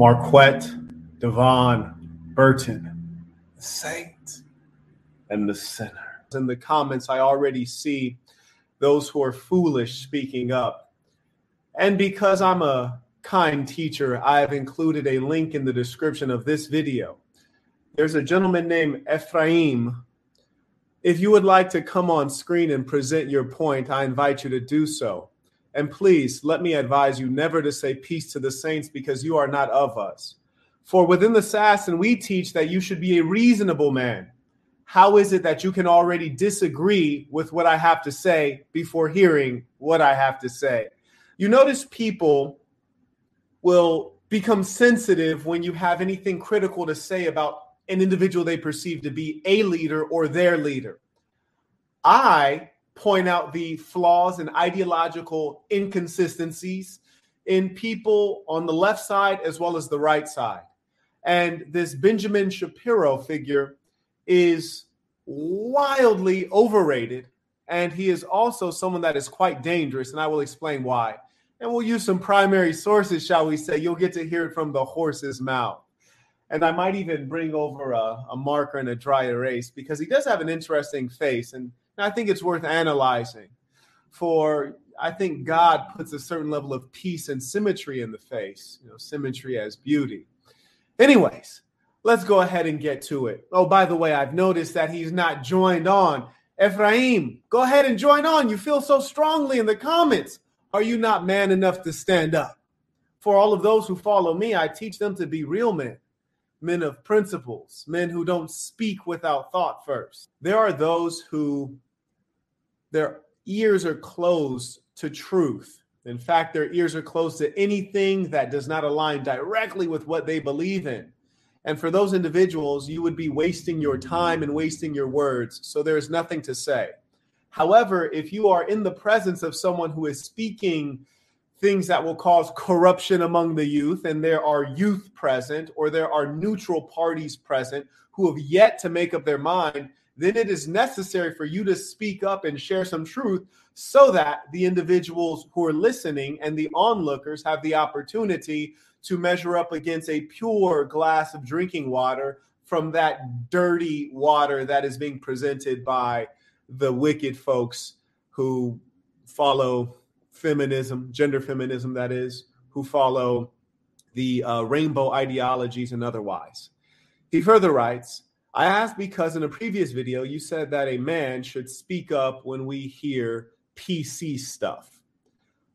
Marquette, Devon, Burton, the saint, and the sinner. In the comments, I already see those who are foolish speaking up. And because I'm a kind teacher, I have included a link in the description of this video. There's a gentleman named Ephraim. If you would like to come on screen and present your point, I invite you to do so. And please let me advise you never to say peace to the saints because you are not of us. For within the Sasson, we teach that you should be a reasonable man. How is it that you can already disagree with what I have to say before hearing what I have to say? You notice people will become sensitive when you have anything critical to say about an individual they perceive to be a leader or their leader. I point out the flaws and ideological inconsistencies in people on the left side as well as the right side. And this Benjamin Shapiro figure is wildly overrated. And he is also someone that is quite dangerous. And I will explain why. And we'll use some primary sources, shall we say. You'll get to hear it from the horse's mouth. And I might even bring over a, a marker and a dry erase because he does have an interesting face. And I think it's worth analyzing. For I think God puts a certain level of peace and symmetry in the face, you know, symmetry as beauty. Anyways, let's go ahead and get to it. Oh, by the way, I've noticed that he's not joined on. Ephraim, go ahead and join on. You feel so strongly in the comments. Are you not man enough to stand up? For all of those who follow me, I teach them to be real men, men of principles, men who don't speak without thought first. There are those who their ears are closed to truth. In fact, their ears are closed to anything that does not align directly with what they believe in. And for those individuals, you would be wasting your time and wasting your words. So there's nothing to say. However, if you are in the presence of someone who is speaking things that will cause corruption among the youth, and there are youth present or there are neutral parties present who have yet to make up their mind, then it is necessary for you to speak up and share some truth so that the individuals who are listening and the onlookers have the opportunity to measure up against a pure glass of drinking water from that dirty water that is being presented by the wicked folks who follow feminism, gender feminism, that is, who follow the uh, rainbow ideologies and otherwise. He further writes, I asked because in a previous video you said that a man should speak up when we hear PC stuff.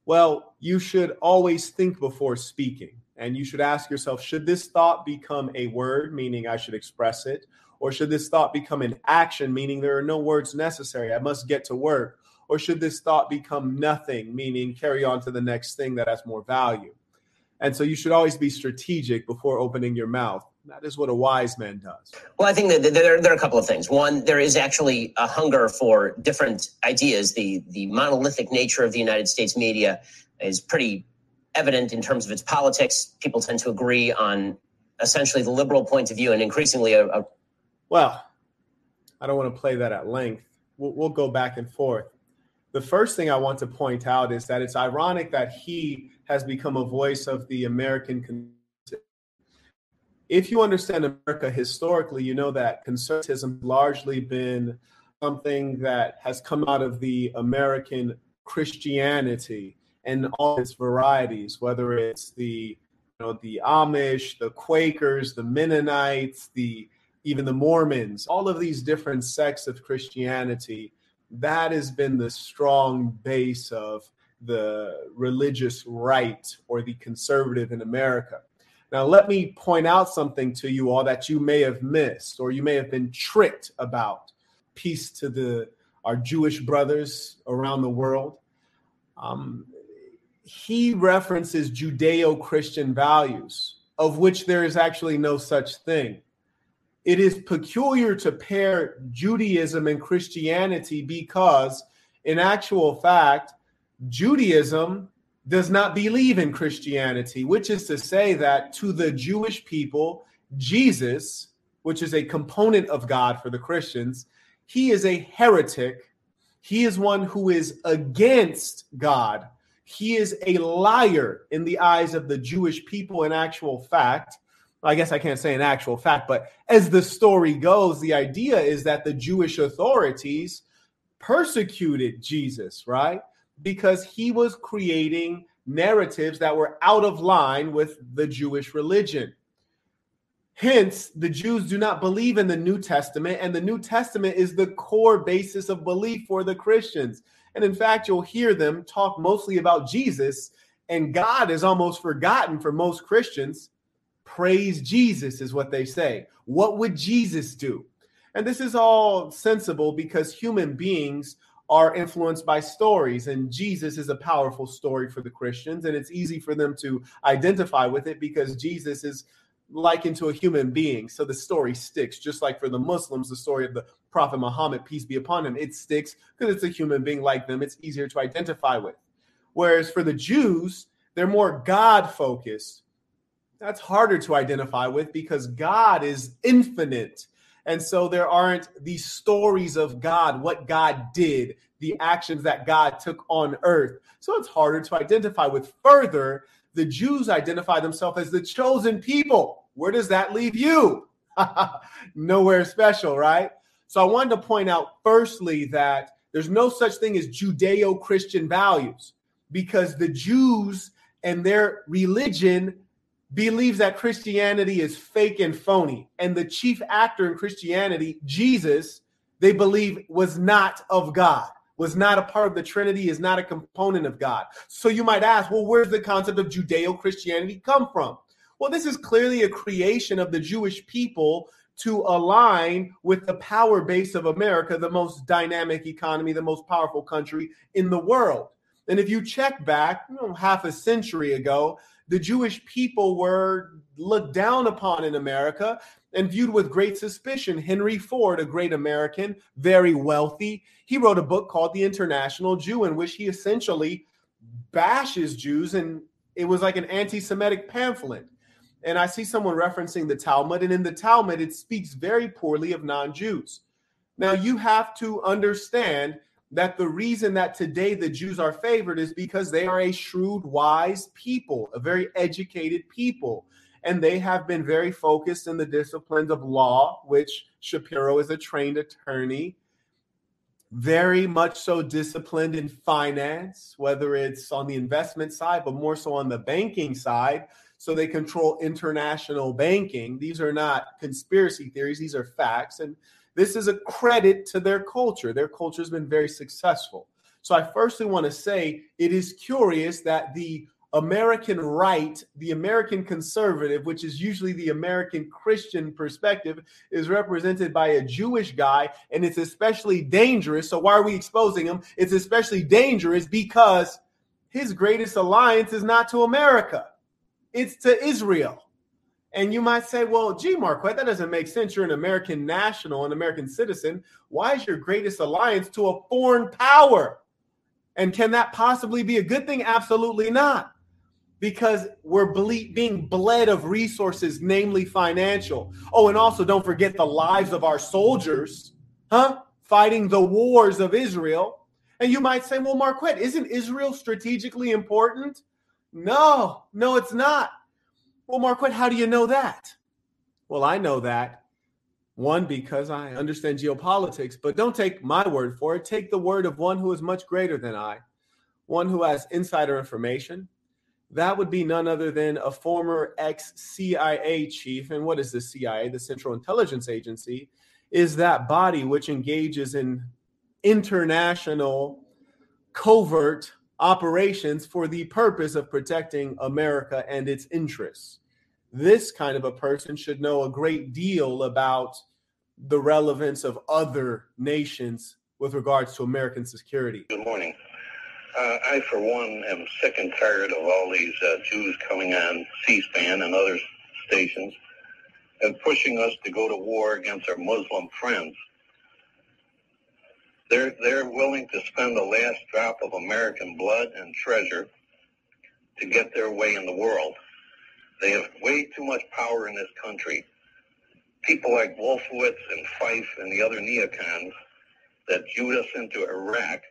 Well, you should always think before speaking. And you should ask yourself should this thought become a word, meaning I should express it? Or should this thought become an action, meaning there are no words necessary? I must get to work. Or should this thought become nothing, meaning carry on to the next thing that has more value? And so you should always be strategic before opening your mouth. That is what a wise man does. Well, I think that there, there are a couple of things. One, there is actually a hunger for different ideas. The the monolithic nature of the United States media is pretty evident in terms of its politics. People tend to agree on essentially the liberal point of view, and increasingly a, a well, I don't want to play that at length. We'll, we'll go back and forth. The first thing I want to point out is that it's ironic that he has become a voice of the American if you understand America historically, you know that conservatism has largely been something that has come out of the American Christianity and all its varieties, whether it's the you know the Amish, the Quakers, the Mennonites, the even the Mormons, all of these different sects of Christianity, that has been the strong base of the religious right or the conservative in America. Now, let me point out something to you all that you may have missed or you may have been tricked about. Peace to the our Jewish brothers around the world. Um, he references Judeo Christian values, of which there is actually no such thing. It is peculiar to pair Judaism and Christianity because, in actual fact, Judaism does not believe in Christianity, which is to say that to the Jewish people, Jesus, which is a component of God for the Christians, he is a heretic. He is one who is against God. he is a liar in the eyes of the Jewish people in actual fact. I guess I can't say an actual fact, but as the story goes, the idea is that the Jewish authorities persecuted Jesus, right? Because he was creating narratives that were out of line with the Jewish religion. Hence, the Jews do not believe in the New Testament, and the New Testament is the core basis of belief for the Christians. And in fact, you'll hear them talk mostly about Jesus, and God is almost forgotten for most Christians. Praise Jesus is what they say. What would Jesus do? And this is all sensible because human beings are influenced by stories, and Jesus is a powerful story for the Christians, and it's easy for them to identify with it because Jesus is likened to a human being. So the story sticks, just like for the Muslims, the story of the Prophet Muhammad, peace be upon him, it sticks because it's a human being like them. It's easier to identify with. Whereas for the Jews, they're more God focused. That's harder to identify with because God is infinite. And so there aren't these stories of God, what God did, the actions that God took on earth. So it's harder to identify with. Further, the Jews identify themselves as the chosen people. Where does that leave you? Nowhere special, right? So I wanted to point out, firstly, that there's no such thing as Judeo Christian values because the Jews and their religion believes that Christianity is fake and phony. And the chief actor in Christianity, Jesus, they believe was not of God was not a part of the Trinity, is not a component of God. So you might ask, well, where's the concept of Judeo Christianity come from? Well, this is clearly a creation of the Jewish people to align with the power base of America, the most dynamic economy, the most powerful country in the world. And if you check back you know, half a century ago, the Jewish people were looked down upon in America and viewed with great suspicion. Henry Ford, a great American, very wealthy, he wrote a book called The International Jew, in which he essentially bashes Jews, and it was like an anti Semitic pamphlet. And I see someone referencing the Talmud, and in the Talmud, it speaks very poorly of non Jews. Now, you have to understand that the reason that today the Jews are favored is because they are a shrewd, wise people, a very educated people and they have been very focused in the disciplines of law, which Shapiro is a trained attorney. Very much so disciplined in finance, whether it's on the investment side, but more so on the banking side. So they control international banking. These are not conspiracy theories, these are facts. And this is a credit to their culture. Their culture has been very successful. So I firstly want to say it is curious that the American right, the American conservative, which is usually the American Christian perspective, is represented by a Jewish guy, and it's especially dangerous. So, why are we exposing him? It's especially dangerous because his greatest alliance is not to America, it's to Israel. And you might say, well, gee, Marquette, that doesn't make sense. You're an American national, an American citizen. Why is your greatest alliance to a foreign power? And can that possibly be a good thing? Absolutely not because we're ble- being bled of resources, namely financial. Oh, and also don't forget the lives of our soldiers, huh? Fighting the wars of Israel. And you might say, well, Marquette, isn't Israel strategically important? No, no, it's not. Well, Marquette, how do you know that? Well, I know that. One, because I understand geopolitics, but don't take my word for it. Take the word of one who is much greater than I, one who has insider information, that would be none other than a former ex CIA chief. And what is the CIA? The Central Intelligence Agency is that body which engages in international covert operations for the purpose of protecting America and its interests. This kind of a person should know a great deal about the relevance of other nations with regards to American security. Good morning. Uh, I, for one, am sick and tired of all these uh, Jews coming on C-SPAN and other stations and pushing us to go to war against our Muslim friends. They're, they're willing to spend the last drop of American blood and treasure to get their way in the world. They have way too much power in this country. People like Wolfowitz and Fife and the other neocons that jewed us into Iraq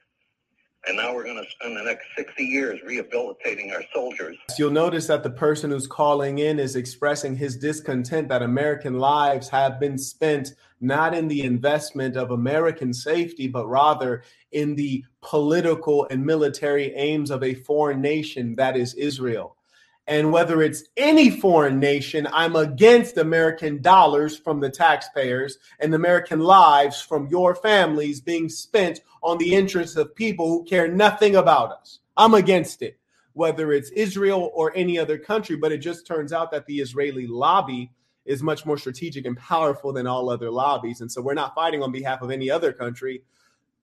And now we're going to spend the next 60 years rehabilitating our soldiers. You'll notice that the person who's calling in is expressing his discontent that American lives have been spent not in the investment of American safety, but rather in the political and military aims of a foreign nation that is Israel. And whether it's any foreign nation, I'm against American dollars from the taxpayers and American lives from your families being spent on the interests of people who care nothing about us. I'm against it, whether it's Israel or any other country. But it just turns out that the Israeli lobby is much more strategic and powerful than all other lobbies. And so we're not fighting on behalf of any other country,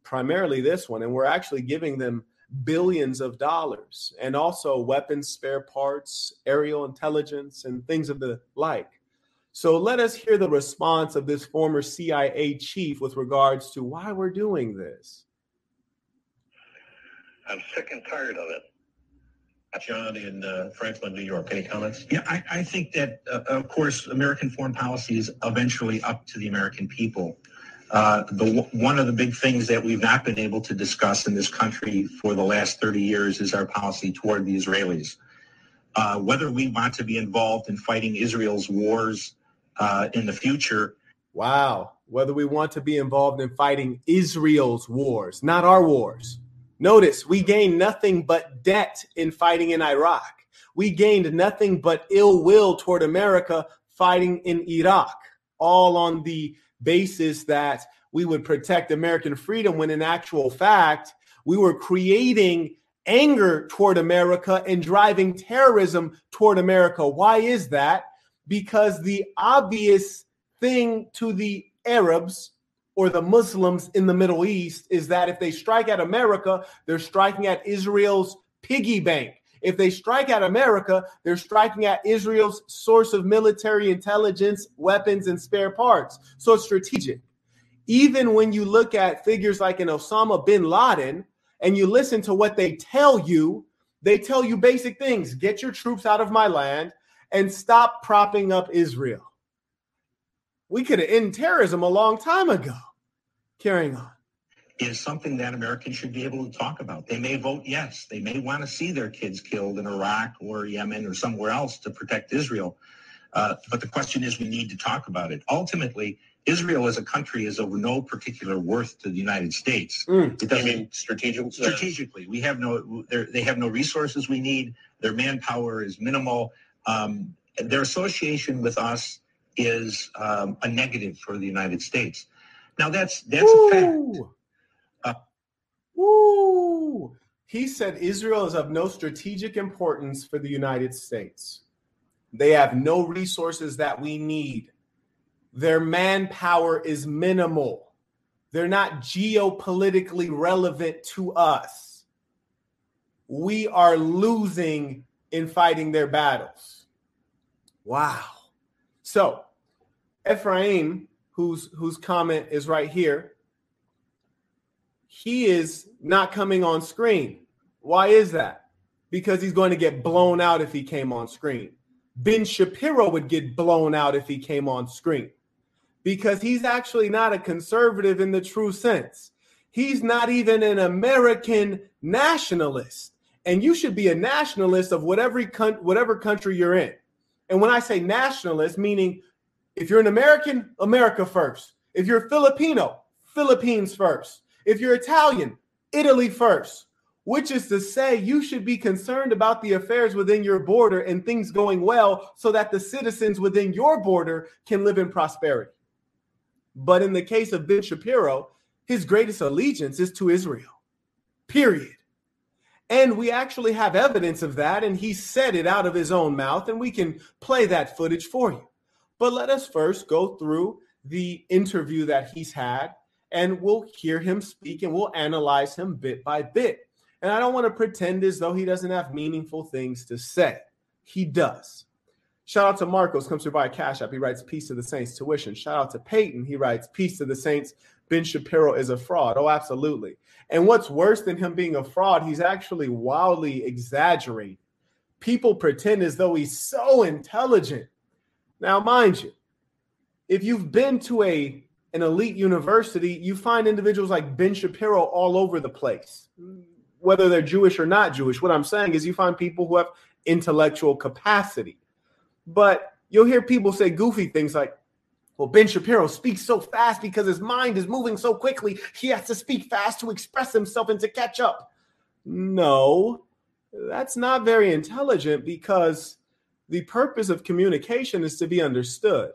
primarily this one. And we're actually giving them billions of dollars and also weapons, spare parts, aerial intelligence, and things of the like. So let us hear the response of this former CIA chief with regards to why we're doing this. I'm sick and tired of it. John in uh, Franklin, New York. Any comments? Yeah, I, I think that, uh, of course, American foreign policy is eventually up to the American people. Uh, the one of the big things that we've not been able to discuss in this country for the last 30 years is our policy toward the Israelis. Uh, whether we want to be involved in fighting Israel's wars uh, in the future. Wow. Whether we want to be involved in fighting Israel's wars, not our wars. Notice we gained nothing but debt in fighting in Iraq. We gained nothing but ill will toward America fighting in Iraq, all on the basis that we would protect American freedom when in actual fact, we were creating anger toward America and driving terrorism toward America. Why is that? Because the obvious thing to the Arabs or the Muslims in the Middle East is that if they strike at America, they're striking at Israel's piggy bank. If they strike at America, they're striking at Israel's source of military intelligence, weapons, and spare parts. So it's strategic. Even when you look at figures like an Osama bin Laden and you listen to what they tell you, they tell you basic things get your troops out of my land and stop propping up Israel. We could have ended terrorism a long time ago. Carrying on is something that Americans should be able to talk about. They may vote yes. They may want to see their kids killed in Iraq or Yemen or somewhere else to protect Israel. Uh, but the question is, we need to talk about it. Ultimately, Israel as a country is of no particular worth to the United States. Mm. It doesn't mean strategic, strategically. We have no, they have no resources we need. Their manpower is minimal. Um, their association with us is um, a negative for the United States. Now that's that's a fact. Woo! He said Israel is of no strategic importance for the United States. They have no resources that we need. Their manpower is minimal. They're not geopolitically relevant to us. We are losing in fighting their battles. Wow. So, Ephraim, whose whose comment is right here, he is not coming on screen. Why is that? Because he's going to get blown out if he came on screen. Ben Shapiro would get blown out if he came on screen because he's actually not a conservative in the true sense. He's not even an American nationalist. And you should be a nationalist of whatever, whatever country you're in. And when I say nationalist, meaning if you're an American, America first. If you're Filipino, Philippines first. If you're Italian, Italy first, which is to say you should be concerned about the affairs within your border and things going well so that the citizens within your border can live in prosperity. But in the case of Ben Shapiro, his greatest allegiance is to Israel, period. And we actually have evidence of that, and he said it out of his own mouth, and we can play that footage for you. But let us first go through the interview that he's had and we'll hear him speak and we'll analyze him bit by bit. And I don't want to pretend as though he doesn't have meaningful things to say. He does. Shout out to Marcos, comes through via Cash App. He writes, Peace to the Saints tuition. Shout out to Peyton. He writes, Peace to the Saints. Ben Shapiro is a fraud. Oh, absolutely. And what's worse than him being a fraud, he's actually wildly exaggerating. People pretend as though he's so intelligent. Now, mind you, if you've been to a an elite university, you find individuals like Ben Shapiro all over the place. whether they're Jewish or not Jewish. What I'm saying is you find people who have intellectual capacity. But you'll hear people say goofy things like, well, Ben Shapiro speaks so fast because his mind is moving so quickly. He has to speak fast to express himself and to catch up. No, that's not very intelligent because the purpose of communication is to be understood.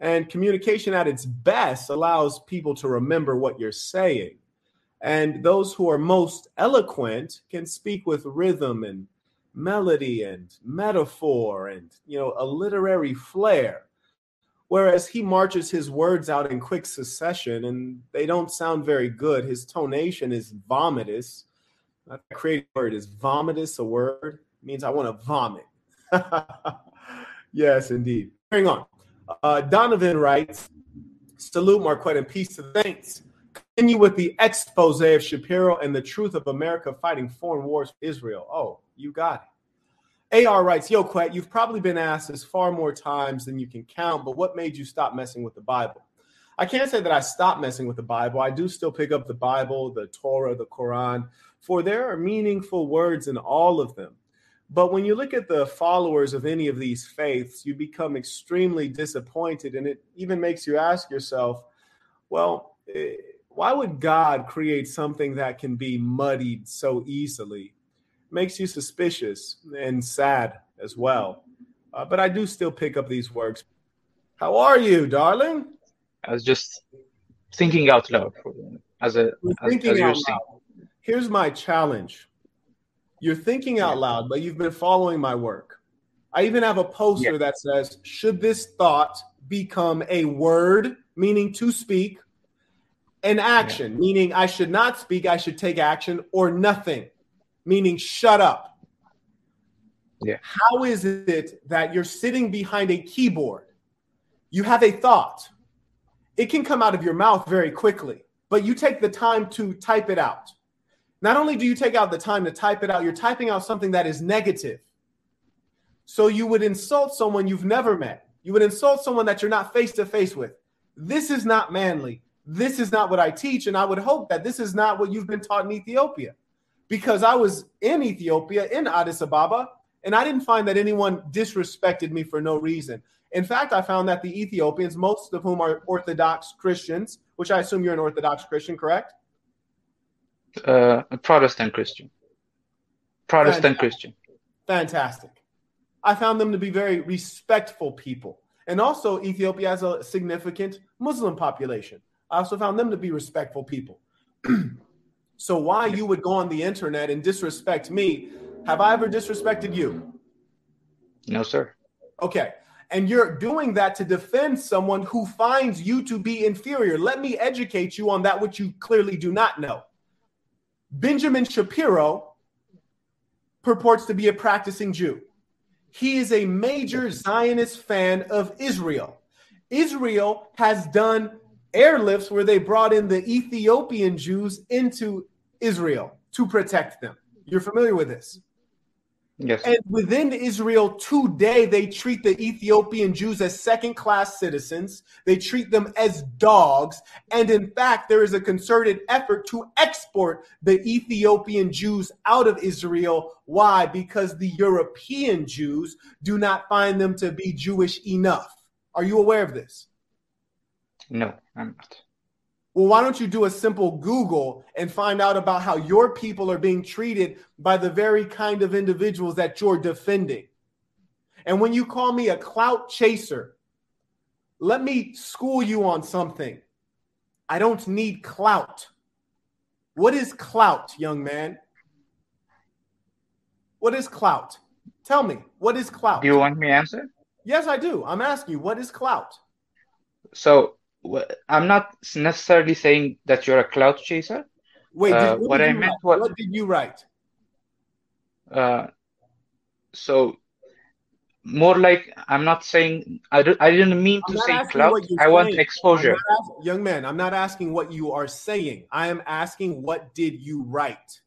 And communication at its best allows people to remember what you're saying. And those who are most eloquent can speak with rhythm and melody and metaphor and you know a literary flair whereas he marches his words out in quick succession and they don't sound very good. His tonation is vomitous. Not that creative word is vomitous a word it means i want to vomit. Yes indeed. Hang on. Uh, donovan writes salute marquette and peace to the saints. Continue with the expose of Shapiro and the truth of America fighting foreign wars for Israel. Oh, you got it. AR writes, Yo, Quet, you've probably been asked this far more times than you can count, but what made you stop messing with the Bible? I can't say that I stopped messing with the Bible. I do still pick up the Bible, the Torah, the Quran, for there are meaningful words in all of them. But when you look at the followers of any of these faiths, you become extremely disappointed. And it even makes you ask yourself, well, eh, why would God create something that can be muddied so easily? Makes you suspicious and sad as well. Uh, but I do still pick up these works. How are you, darling? I was just thinking out loud as a as, thinking as out loud. Here's my challenge. You're thinking out loud, but you've been following my work. I even have a poster yeah. that says, "Should this thought become a word, meaning to speak, an action, yeah. meaning I should not speak, I should take action, or nothing, meaning shut up. Yeah. How is it that you're sitting behind a keyboard? You have a thought. It can come out of your mouth very quickly, but you take the time to type it out. Not only do you take out the time to type it out, you're typing out something that is negative. So you would insult someone you've never met. You would insult someone that you're not face to face with. This is not manly this is not what I teach. And I would hope that this is not what you've been taught in Ethiopia. Because I was in Ethiopia, in Addis Ababa, and I didn't find that anyone disrespected me for no reason. In fact, I found that the Ethiopians, most of whom are Orthodox Christians, which I assume you're an Orthodox Christian, correct? Uh, a Protestant Christian. Protestant Fantastic. Christian. Fantastic. I found them to be very respectful people. And also, Ethiopia has a significant Muslim population. I also found them to be respectful people. so why you would go on the internet and disrespect me? Have I ever disrespected you? No, sir. Okay. And you're doing that to defend someone who finds you to be inferior. Let me educate you on that which you clearly do not know. Benjamin Shapiro purports to be a practicing Jew. He is a major Zionist fan of Israel. Israel has done airlifts where they brought in the Ethiopian Jews into Israel to protect them. You're familiar with this? Yes. And within Israel today, they treat the Ethiopian Jews as second class citizens. They treat them as dogs. And in fact, there is a concerted effort to export the Ethiopian Jews out of Israel. Why? Because the European Jews do not find them to be Jewish enough. Are you aware of this? No, I'm not. Well, why don't you do a simple Google and find out about how your people are being treated by the very kind of individuals that you're defending? And when you call me a clout chaser, let me school you on something. I don't need clout. What is clout, young man? What is clout? Tell me, what is clout? Do you want me to answer? Yes, I do. I'm asking you, what is clout? So I'm not necessarily saying that you're a cloud chaser. Wait, Uh, what, what did I meant was- what did you write? Uh, so more like I'm not saying I, don't, I didn't mean I'm to say cloud. I want exposure. I'm not ask- young man, I'm not asking what you are saying. I am asking what did you write?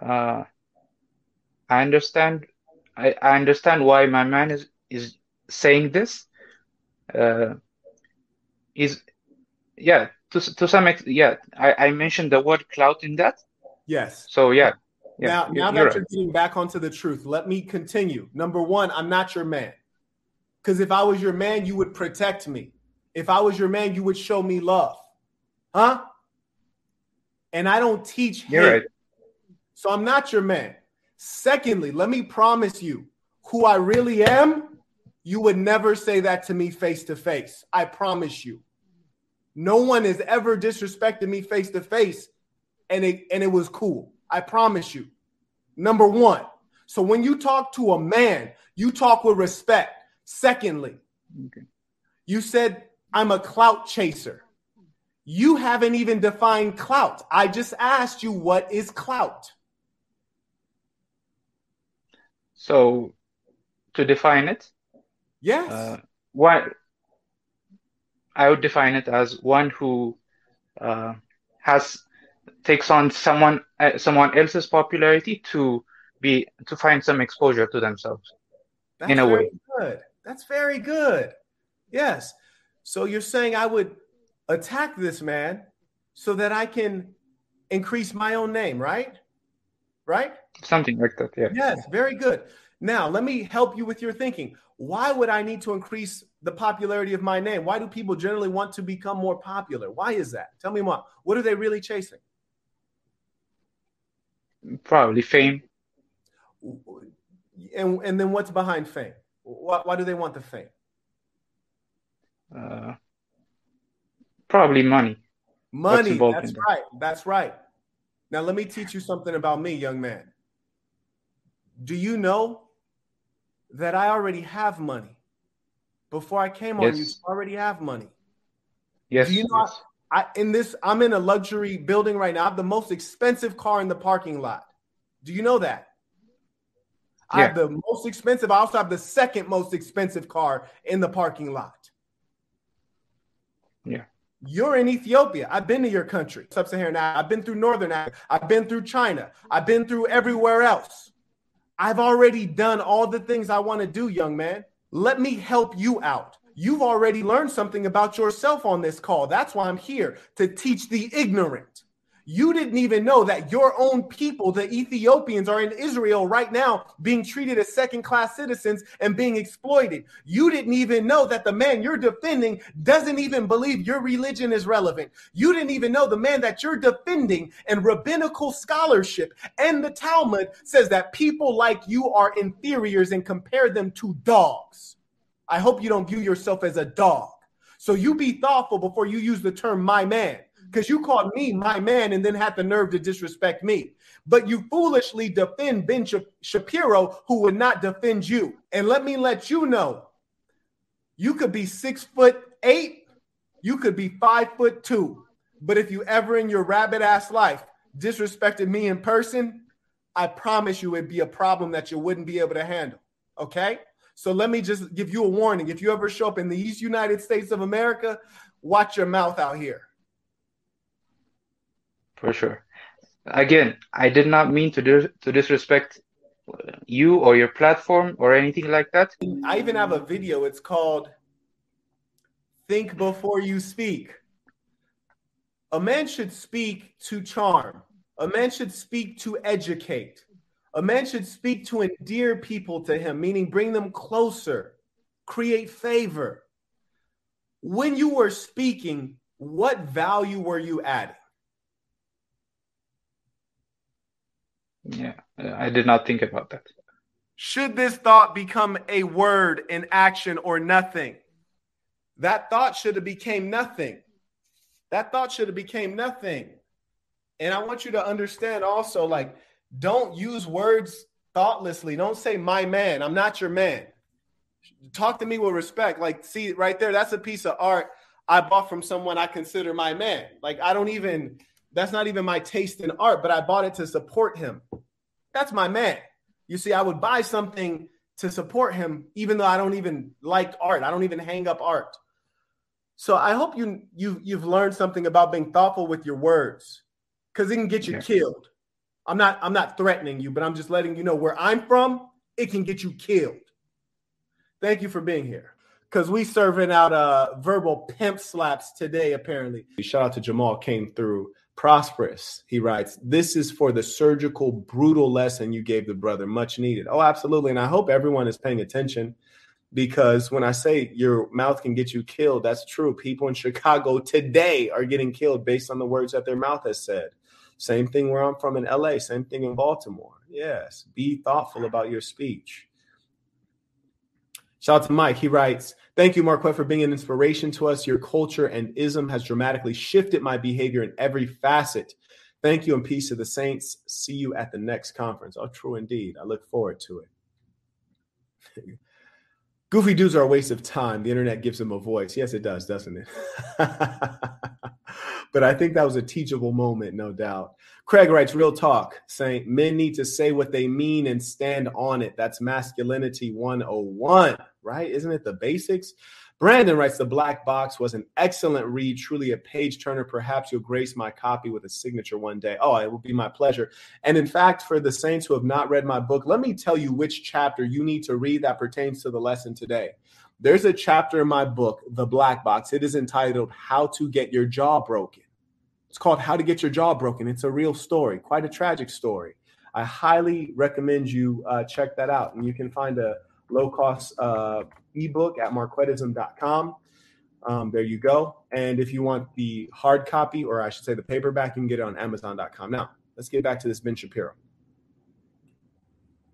Uh, I understand. I, I understand why my man is is saying this. Uh, is yeah to to some extent. Yeah, I, I mentioned the word cloud in that. Yes. So yeah. yeah now, you- now that you're right. getting back onto the truth, let me continue. Number one, I'm not your man. Because if I was your man, you would protect me. If I was your man, you would show me love. Huh? And I don't teach You're hate. right. So I'm not your man. Secondly, let me promise you who I really am, you would never say that to me face to face. I promise you. No one has ever disrespected me face to face and it and it was cool. I promise you. Number 1. So when you talk to a man, you talk with respect. Secondly, Okay. you said I'm a clout chaser. You haven't even defined clout. I just asked you what is clout. So to define it, Yes. uh, one, I would define it as one who uh, has takes on someone uh, someone else's popularity to be to find some exposure to themselves. That's in a way. good. That's very good. Yes. So you're saying I would attack this man so that I can increase my own name, right? Right? Something like that, yeah. Yes, very good. Now, let me help you with your thinking. Why would I need to increase the popularity of my name? Why do people generally want to become more popular? Why is that? Tell me more. What are they really chasing? Probably fame. And, and then what's behind fame? Why, why do they want the fame? Uh, probably money. Money. That's right. That's right. Now, let me teach you something about me, young man. Do you know that I already have money? Before I came on, you Yes. already have money. Yes, Do you know yes. I in this I'm in a luxury building right now. I have the most expensive car in the parking lot. Do you know that? I have the most expensive. I also have the second most expensive car in the parking lot. Yeah. You're in Ethiopia. I've been to your country, sub-Saharan Africa. I've been through Northern Africa. I've been through China. I've been through everywhere else. I've already done all the things I want to do, young man. Let me help you out. You've already learned something about yourself on this call. That's why I'm here to teach the ignorant. You didn't even know that your own people, the Ethiopians, are in Israel right now being treated as second class citizens and being exploited. You didn't even know that the man you're defending doesn't even believe your religion is relevant. You didn't even know the man that you're defending and rabbinical scholarship and the Talmud says that people like you are inferiors and compare them to dogs. I hope you don't view yourself as a dog. So you be thoughtful before you use the term my man because you called me my man and then had the nerve to disrespect me. But you foolishly defend Ben Shapiro, who would not defend you. And let me let you know you could be six foot eight, you could be five foot two. But if you ever in your rabbit ass life disrespected me in person, I promise you it'd be a problem that you wouldn't be able to handle. Okay? So let me just give you a warning. If you ever show up in the East United States of America, watch your mouth out here. For sure. Again, I did not mean to dis to disrespect you or your platform or anything like that. I even have a video. It's called Think Before You Speak. A man should speak to charm. A man should speak to educate. A man should speak to endear people to him, meaning bring them closer, create favor. When you were speaking, what value were you adding? Yeah, I did not think about that. Should this thought become a word, an action, or nothing? That thought should have became nothing. That thought should have became nothing. And I want you to understand also, like, don't use words thoughtlessly. Don't say my man. I'm not your man. Talk to me with respect. Like, see right there, that's a piece of art I bought from someone I consider my man. Like, I don't even, that's not even my taste in art, but I bought it to support him. That's my man. You see, I would buy something to support him, even though I don't even like art. I don't even hang up art. So I hope you you you've learned something about being thoughtful with your words, because it can get you Yeah. killed. I'm not I'm not threatening you, but I'm just letting you know where I'm from. It can get you killed. Thank you for being here. Because we serving out uh verbal pimp slaps today, apparently. Shout out to Jamal came through Prosperous, he writes, this is for the surgical, brutal lesson you gave the brother, much needed. Oh, absolutely. And I hope everyone is paying attention because when I say your mouth can get you killed, that's true. People in Chicago today are getting killed based on the words that their mouth has said. Same thing where I'm from in LA, same thing in Baltimore. Yes, be thoughtful about your speech. Shout out to Mike. He writes, Thank you, Marquette, for being an inspiration to us. Your culture and ism has dramatically shifted my behavior in every facet. Thank you and peace to the saints. See you at the next conference. Oh, true indeed. I look forward to it. Goofy dudes are a waste of time. The internet gives them a voice. Yes, it does, doesn't it? but I think that was a teachable moment, no doubt. Craig writes, real talk, saying men need to say what they mean and stand on it. That's masculinity 101, right? Isn't it the basics? Brandon writes, The Black Box was an excellent read, truly a page turner. Perhaps you'll grace my copy with a signature one day. Oh, it will be my pleasure. And in fact, for the saints who have not read my book, let me tell you which chapter you need to read that pertains to the lesson today. There's a chapter in my book, The Black Box. It is entitled How to Get Your Jaw Broken. It's called How to Get Your Jaw Broken. It's a real story, quite a tragic story. I highly recommend you uh, check that out. And you can find a low cost uh, ebook at marquettism.com. Um, there you go. And if you want the hard copy, or I should say the paperback, you can get it on amazon.com. Now, let's get back to this Ben Shapiro.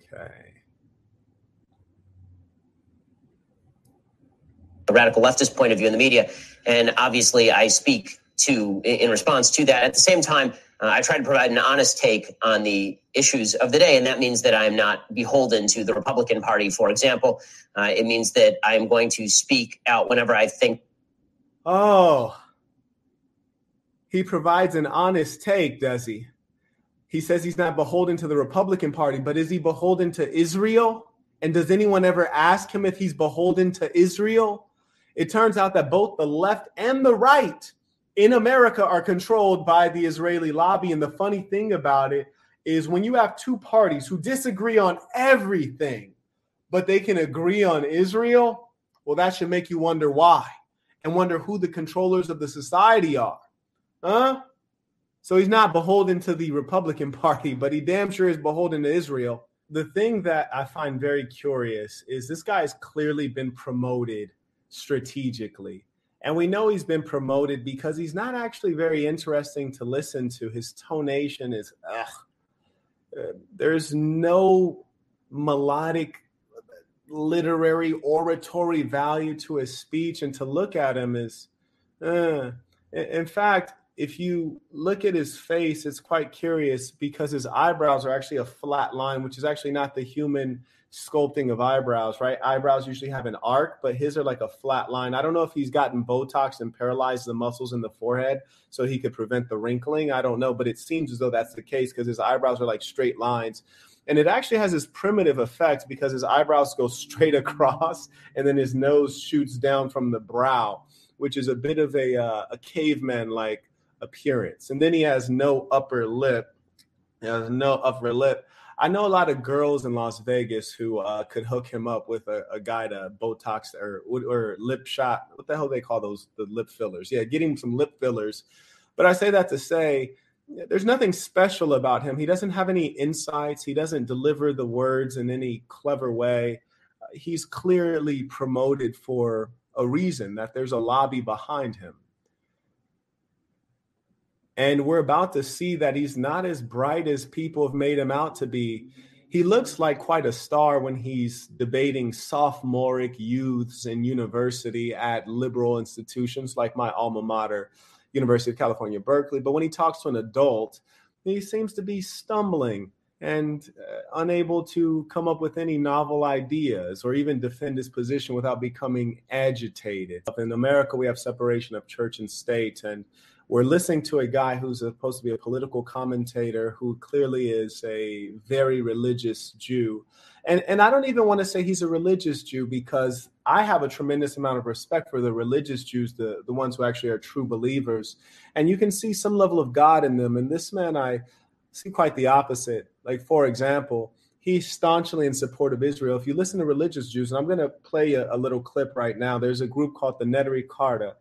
Okay. A radical leftist point of view in the media. And obviously, I speak to in response to that. At the same time, uh, I try to provide an honest take on the issues of the day, and that means that I'm not beholden to the Republican Party, for example. Uh, it means that I'm going to speak out whenever I think. Oh, he provides an honest take, does he? He says he's not beholden to the Republican Party, but is he beholden to Israel? And does anyone ever ask him if he's beholden to Israel? It turns out that both the left and the right in America are controlled by the Israeli lobby. And the funny thing about it is when you have two parties who disagree on everything, but they can agree on Israel, well, that should make you wonder why and wonder who the controllers of the society are. Huh? So he's not beholden to the Republican Party, but he damn sure is beholden to Israel. The thing that I find very curious is this guy has clearly been promoted strategically and we know he's been promoted because he's not actually very interesting to listen to. His tonation is, ugh. Uh, there's no melodic literary oratory value to his speech. And to look at him is, uh. in fact, if you look at his face, it's quite curious because his eyebrows are actually a flat line, which is actually not the human sculpting of eyebrows, right? Eyebrows usually have an arc, but his are like a flat line. I don't know if he's gotten Botox and paralyzed the muscles in the forehead so he could prevent the wrinkling. I don't know, but it seems as though that's the case because his eyebrows are like straight lines. And it actually has this primitive effect because his eyebrows go straight across and then his nose shoots down from the brow, which is a bit of a, uh, a caveman like appearance. And then he has no upper lip. He has no upper lip I know a lot of girls in Las Vegas who uh, could hook him up with a, a guy to Botox or or lip shot. What the hell they call those? The lip fillers. Yeah, getting some lip fillers. But I say that to say there's nothing special about him. He doesn't have any insights. He doesn't deliver the words in any clever way. Uh, he's clearly promoted for a reason that there's a lobby behind him. And we're about to see that he's not as bright as people have made him out to be. He looks like quite a star when he's debating sophomoric youths in university at liberal institutions like my alma mater, University of California, Berkeley. But when he talks to an adult, he seems to be stumbling and uh, unable to come up with any novel ideas or even defend his position without becoming agitated. In America, we have separation of church and state, and we're listening to a guy who's supposed to be a political commentator who clearly is a very religious Jew. And, and I don't even want to say he's a religious Jew because I have a tremendous amount of respect for the religious Jews, the, the ones who actually are true believers. And you can see some level of God in them. And this man, I see quite the opposite. Like, for example, he's staunchly in support of Israel. If you listen to religious Jews, and I'm going to play a, a little clip right now, there's a group called the Neturei Karta,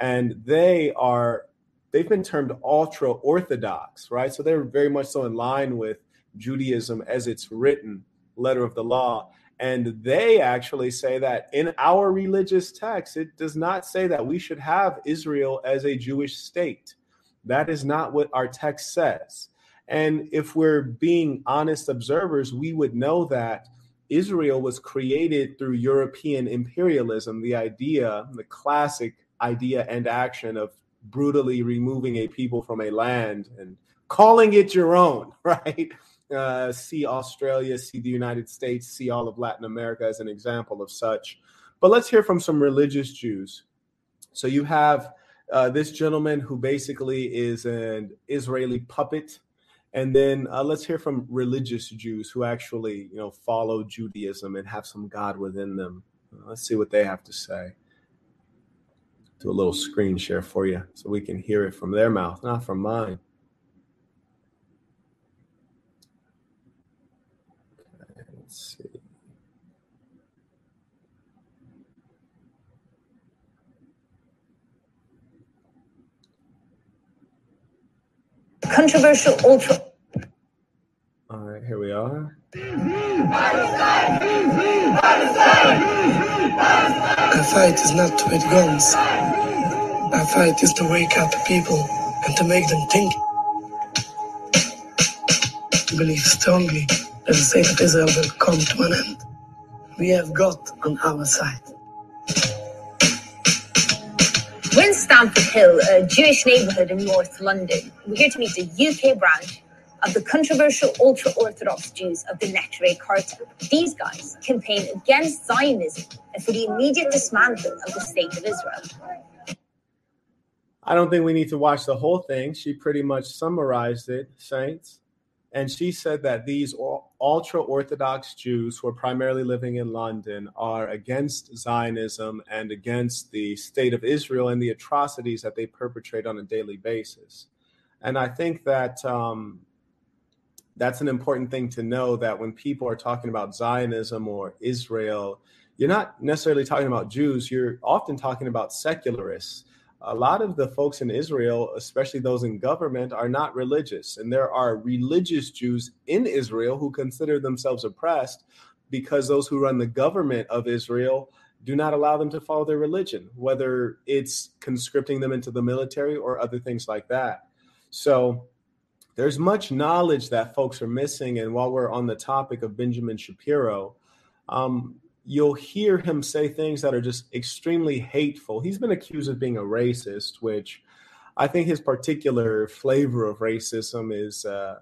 and they are they've been termed ultra orthodox, right? So they're very much so in line with Judaism as it's written, letter of the law. And they actually say that in our religious text, it does not say that we should have Israel as a Jewish state. That is not what our text says. And if we're being honest observers, we would know that Israel was created through European imperialism, the idea, the classic idea and action of brutally removing a people from a land and calling it your own, right? Uh, see Australia, see the United States, see all of Latin America as an example of such. But let's hear from some religious Jews. So you have uh, this gentleman who basically is an Israeli puppet. And then uh, let's hear from religious Jews who actually, you know, follow Judaism and have some God within them. Let's see what they have to say. Do a little screen share for you so we can hear it from their mouth, not from mine. Okay, let's see. Controversial ultra. All right, here we are. Our fight is not with guns. Our fight is to wake up people and to make them think. We believe strongly that the state of Israel will come to an end. We have God on our side. We're in Stamford Hill, a Jewish neighbourhood in North London. We're here to meet the UK branch of the controversial ultra Orthodox Jews of the Neturei Karta. These guys campaign against Zionism and for the immediate dismantling of the State of Israel. I don't think we need to watch the whole thing. She pretty much summarized it, Saints. And she said that these ultra Orthodox Jews who are primarily living in London are against Zionism and against the state of Israel and the atrocities that they perpetrate on a daily basis. And I think that um, that's an important thing to know that when people are talking about Zionism or Israel, you're not necessarily talking about Jews, you're often talking about secularists a lot of the folks in Israel, especially those in government, are not religious. And there are religious Jews in Israel who consider themselves oppressed because those who run the government of Israel do not allow them to follow their religion, whether it's conscripting them into the military or other things like that. So there's much knowledge that folks are missing. And while we're on the topic of Benjamin Shapiro, um, you'll hear him say things that are just extremely hateful. He's been accused of being a racist, which I think his particular flavor of racism is uh,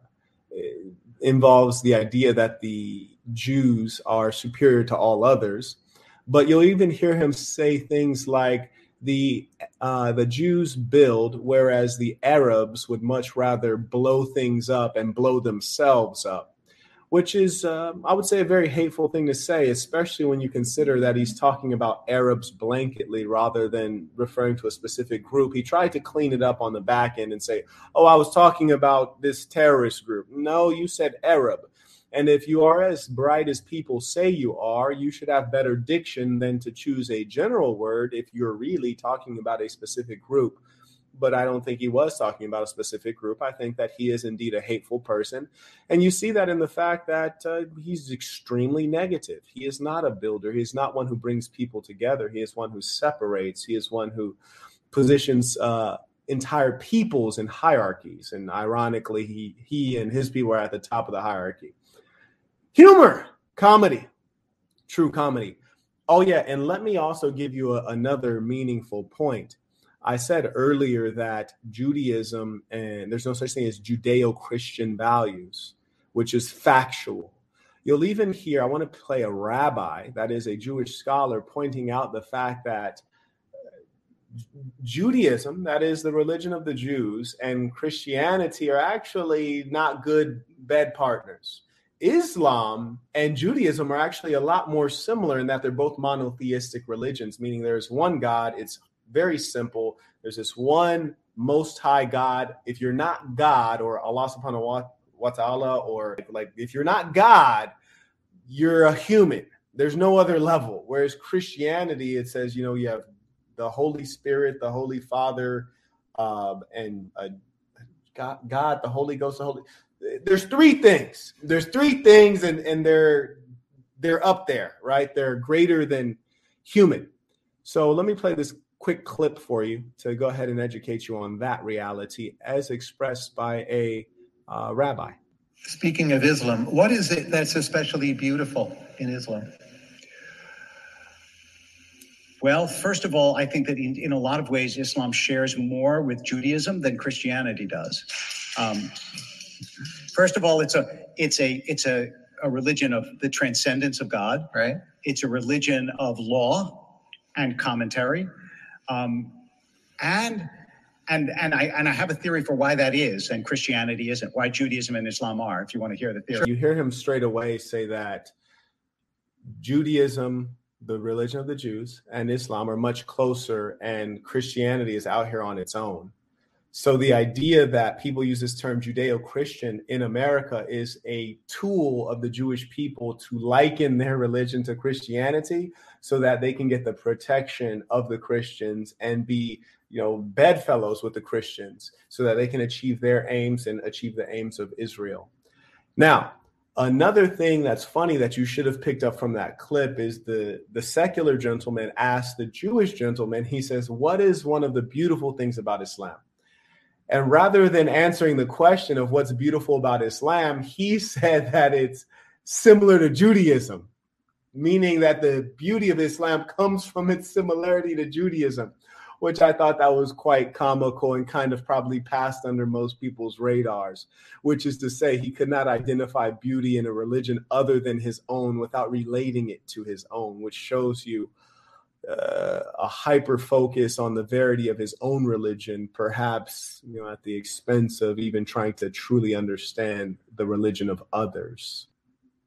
involves the idea that the Jews are superior to all others. But you'll even hear him say things like the uh, the Jews build, whereas the Arabs would much rather blow things up and blow themselves up which is, uh, I would say, a very hateful thing to say, especially when you consider that he's talking about Arabs blanketly rather than referring to a specific group. He tried to clean it up on the back end and say, oh, I was talking about this terrorist group. No, you said Arab. And if you are as bright as people say you are, you should have better diction than to choose a general word if you're really talking about a specific group but I don't think he was talking about a specific group. I think that he is indeed a hateful person. And you see that in the fact that uh, he's extremely negative. He is not a builder, he's not one who brings people together. He is one who separates, he is one who positions uh, entire peoples in hierarchies. And ironically, he, he and his people are at the top of the hierarchy. Humor, comedy, true comedy. Oh, yeah. And let me also give you a, another meaningful point I said earlier that Judaism and there's no such thing as Judeo Christian values, which is factual. You'll even hear, I want to play a rabbi, that is a Jewish scholar, pointing out the fact that uh, Judaism, that is the religion of the Jews, and Christianity are actually not good bed partners. Islam and Judaism are actually a lot more similar in that they're both monotheistic religions, meaning there's one God, it's very simple. There's this one most high God. If you're not God or Allah subhanahu wa ta'ala, or like if you're not God, you're a human. There's no other level. Whereas Christianity, it says, you know, you have the Holy Spirit, the Holy Father, um, and uh, God, God, the Holy Ghost, the Holy. There's three things. There's three things, and and they're they're up there, right? They're greater than human. So let me play this quick clip for you to go ahead and educate you on that reality as expressed by a uh, rabbi. Speaking of Islam, what is it that's especially beautiful in Islam? Well, first of all, I think that in, in a lot of ways, Islam shares more with Judaism than Christianity does. Um, first of all, it's a it's a it's a, a religion of the transcendence of God. Right. It's a religion of law and commentary, um, and and and I and I have a theory for why that is, and Christianity isn't. Why Judaism and Islam are. If you want to hear the theory, you hear him straight away say that Judaism the religion of the Jews and Islam are much closer, and Christianity is out here on its own. So the idea that people use this term Judeo Christian in America is a tool of the Jewish people to liken their religion to Christianity so that they can get the protection of the Christians and be, you know, bedfellows with the Christians so that they can achieve their aims and achieve the aims of Israel. Now, Another thing that's funny that you should have picked up from that clip is the the secular gentleman asked the Jewish gentleman, he says, "What is one of the beautiful things about Islam?" And rather than answering the question of what's beautiful about Islam, he said that it's similar to Judaism, meaning that the beauty of Islam comes from its similarity to Judaism which I thought that was quite comical and kind of probably passed under most people's radars, which is to say he could not identify beauty in a religion other than his own without relating it to his own, which shows you uh, a hyper focus on the verity of his own religion, perhaps you know at the expense of even trying to truly understand the religion of others.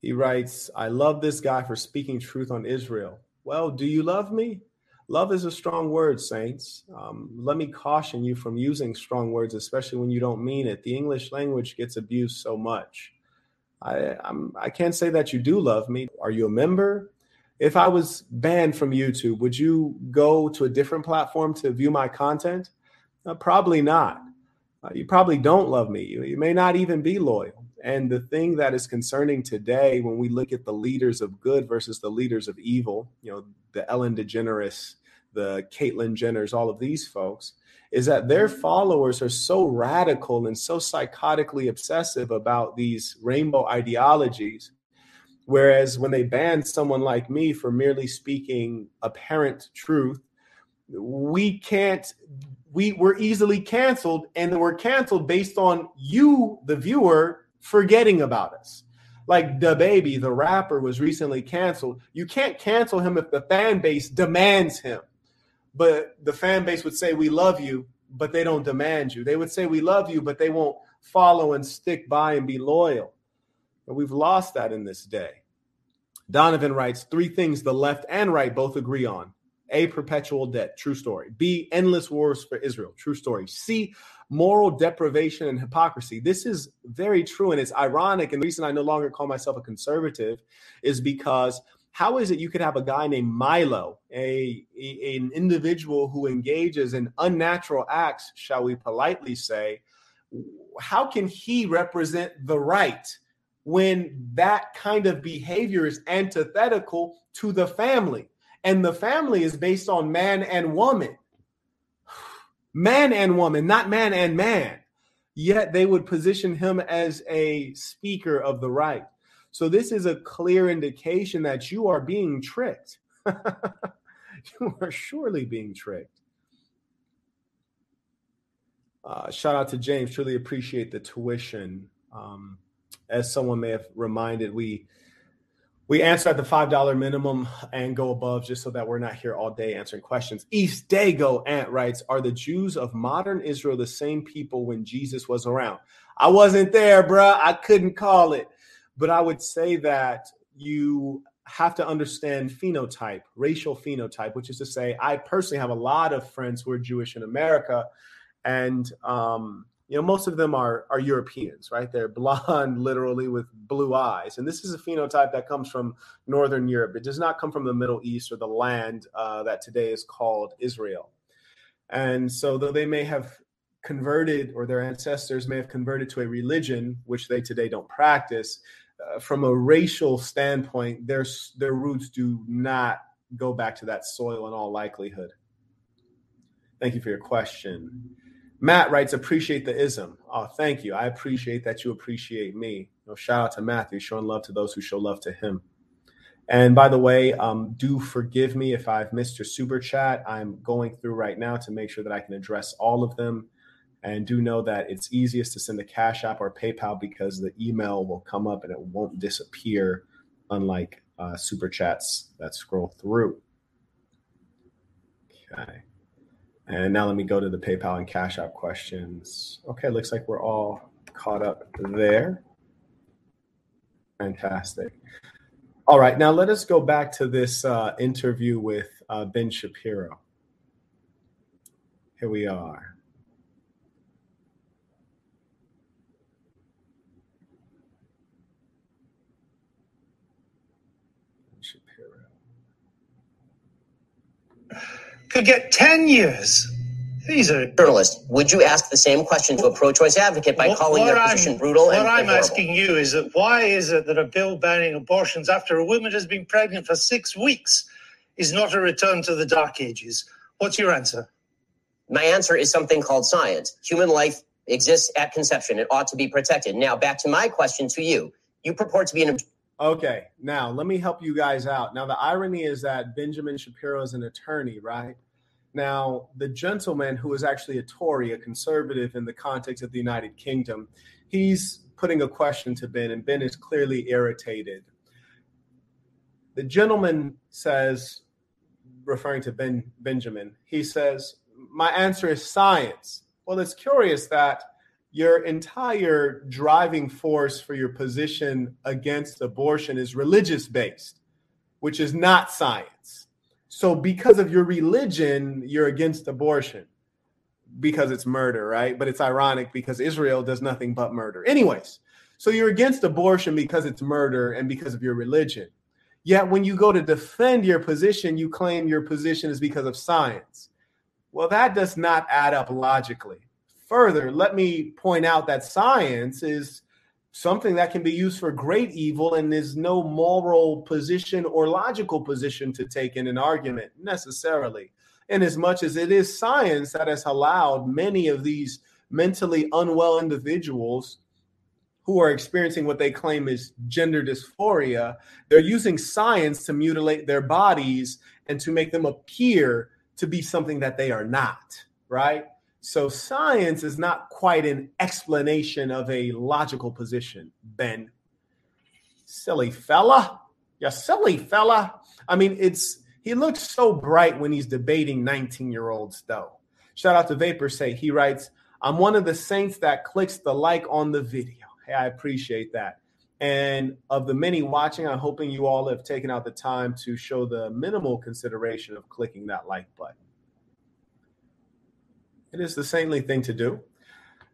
He writes, "I love this guy for speaking truth on Israel." Well, do you love me? Love is a strong word, saints. Um, let me caution you from using strong words, especially when you don't mean it. The English language gets abused so much. I, I'm, I can't say that you do love me. Are you a member? If I was banned from YouTube, would you go to a different platform to view my content? Uh, probably not. Uh, you probably don't love me. You, you may not even be loyal. And the thing that is concerning today, when we look at the leaders of good versus the leaders of evil, you know, the Ellen DeGeneres, the Caitlyn Jenners, all of these folks, is that their followers are so radical and so psychotically obsessive about these rainbow ideologies. Whereas when they ban someone like me for merely speaking apparent truth, we can't we we're easily canceled and we're canceled based on you the viewer forgetting about us. Like DaBaby, the rapper, was recently canceled. You can't cancel him if the fan base demands him. But the fan base would say, We love you, but they don't demand you. They would say, We love you, but they won't follow and stick by and be loyal. And we've lost that in this day. Donovan writes three things the left and right both agree on A, perpetual debt, true story. B, endless wars for Israel, true story. C, moral deprivation and hypocrisy. This is very true. And it's ironic. And the reason I no longer call myself a conservative is because how is it you could have a guy named Milo, a, a, an individual who engages in unnatural acts, shall we politely say? How can he represent the right when that kind of behavior is antithetical to the family? And the family is based on man and woman man and woman, not man and man. Yet they would position him as a speaker of the right. So this is a clear indication that you are being tricked. you are surely being tricked. Uh, shout out to James. Truly appreciate the tuition. Um, as someone may have reminded, we we answer at the $5 minimum and go above just so that we're not here all day answering questions. East Dago Ant writes Are the Jews of modern Israel the same people when Jesus was around? I wasn't there, bruh. I couldn't call it. But I would say that you have to understand phenotype, racial phenotype, which is to say, I personally have a lot of friends who are Jewish in America. And um, you know, most of them are are Europeans, right? They're blonde, literally with blue eyes, and this is a phenotype that comes from Northern Europe. It does not come from the Middle East or the land uh, that today is called Israel. And so, though they may have converted or their ancestors may have converted to a religion which they today don't practice uh, from a racial standpoint their their roots do not go back to that soil in all likelihood thank you for your question matt writes appreciate the ism oh thank you i appreciate that you appreciate me you know, shout out to matthew showing love to those who show love to him and by the way, um, do forgive me if I've missed your super chat. I'm going through right now to make sure that I can address all of them. And do know that it's easiest to send a Cash App or PayPal because the email will come up and it won't disappear, unlike uh, super chats that scroll through. Okay. And now let me go to the PayPal and Cash App questions. Okay, looks like we're all caught up there. Fantastic. All right, now let us go back to this uh, interview with uh, Ben Shapiro. Here we are. Could get 10 years. These are journalists. Would you ask the same question to a pro-choice advocate by What- calling what their I'm- position brutal What and, I'm horrible? asking you is that why is it that a bill banning abortions after a woman has been pregnant for six weeks is not a return to the dark ages? What's your answer? My answer is something called science. Human life exists at conception. It ought to be protected. Now, back to my question to you. You purport to be an Okay, now let me help you guys out. Now, the irony is that Benjamin Shapiro is an attorney, right? Now, the gentleman who is actually a Tory, a conservative in the context of the United Kingdom, he's putting a question to Ben, and Ben is clearly irritated. The gentleman says, referring to Ben Benjamin, he says, My answer is science. Well, it's curious that your entire driving force for your position against abortion is religious based, which is not science. So, because of your religion, you're against abortion because it's murder, right? But it's ironic because Israel does nothing but murder. Anyways, so you're against abortion because it's murder and because of your religion. Yet, when you go to defend your position, you claim your position is because of science. Well, that does not add up logically. Further, let me point out that science is something that can be used for great evil and there's no moral position or logical position to take in an argument necessarily. In as much as it is science that has allowed many of these mentally unwell individuals who are experiencing what they claim is gender dysphoria, they're using science to mutilate their bodies and to make them appear to be something that they are not, right? So science is not quite an explanation of a logical position, Ben. Silly fella. You silly fella. I mean, it's he looks so bright when he's debating 19-year-olds, though. Shout out to Vapor Say. He writes, I'm one of the saints that clicks the like on the video. Hey, I appreciate that. And of the many watching, I'm hoping you all have taken out the time to show the minimal consideration of clicking that like button. It is the saintly thing to do.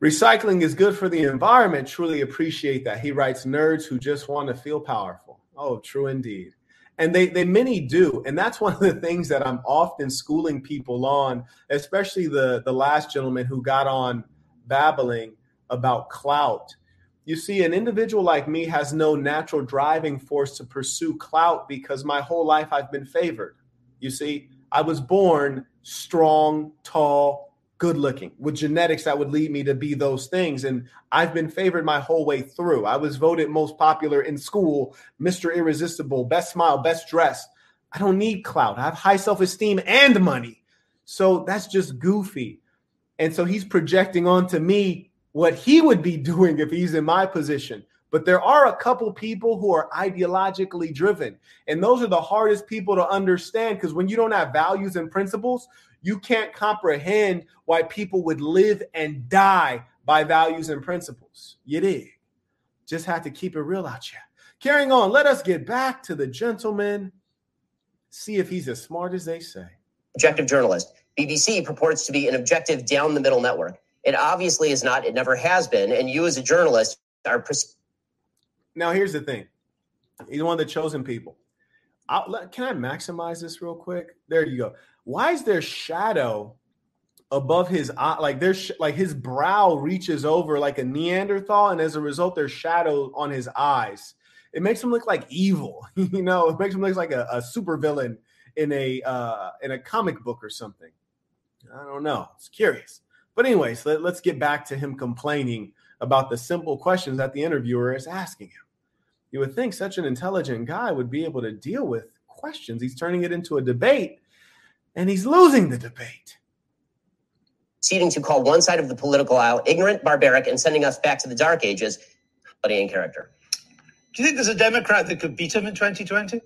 Recycling is good for the environment. Truly appreciate that. He writes, nerds who just want to feel powerful. Oh, true indeed. And they, they many do. And that's one of the things that I'm often schooling people on, especially the, the last gentleman who got on babbling about clout. You see, an individual like me has no natural driving force to pursue clout because my whole life I've been favored. You see, I was born strong, tall, good looking with genetics that would lead me to be those things. And I've been favored my whole way through. I was voted most popular in school, Mr. Irresistible, best smile, best dress. I don't need clout. I have high self esteem and money. So that's just goofy. And so he's projecting onto me what he would be doing if he's in my position. But there are a couple people who are ideologically driven. And those are the hardest people to understand because when you don't have values and principles, you can't comprehend why people would live and die by values and principles. You dig? Just had to keep it real out here. Carrying on, let us get back to the gentleman, see if he's as smart as they say. objective journalist. BBC purports to be an objective down the middle network. It obviously is not. It never has been. And you, as a journalist, are pres- Now, here's the thing he's one of the chosen people. I'll, can I maximize this real quick? There you go. Why is there shadow above his eye, like there's like his brow reaches over like a Neanderthal, and as a result, there's shadow on his eyes. It makes him look like evil, you know. It makes him look like a, a supervillain in a uh, in a comic book or something. I don't know. It's curious, but anyways, let, let's get back to him complaining about the simple questions that the interviewer is asking him. You would think such an intelligent guy would be able to deal with questions. He's turning it into a debate, and he's losing the debate proceeding to call one side of the political aisle ignorant, barbaric, and sending us back to the dark ages, buddy in character. Do you think there's a Democrat that could beat him in 2020?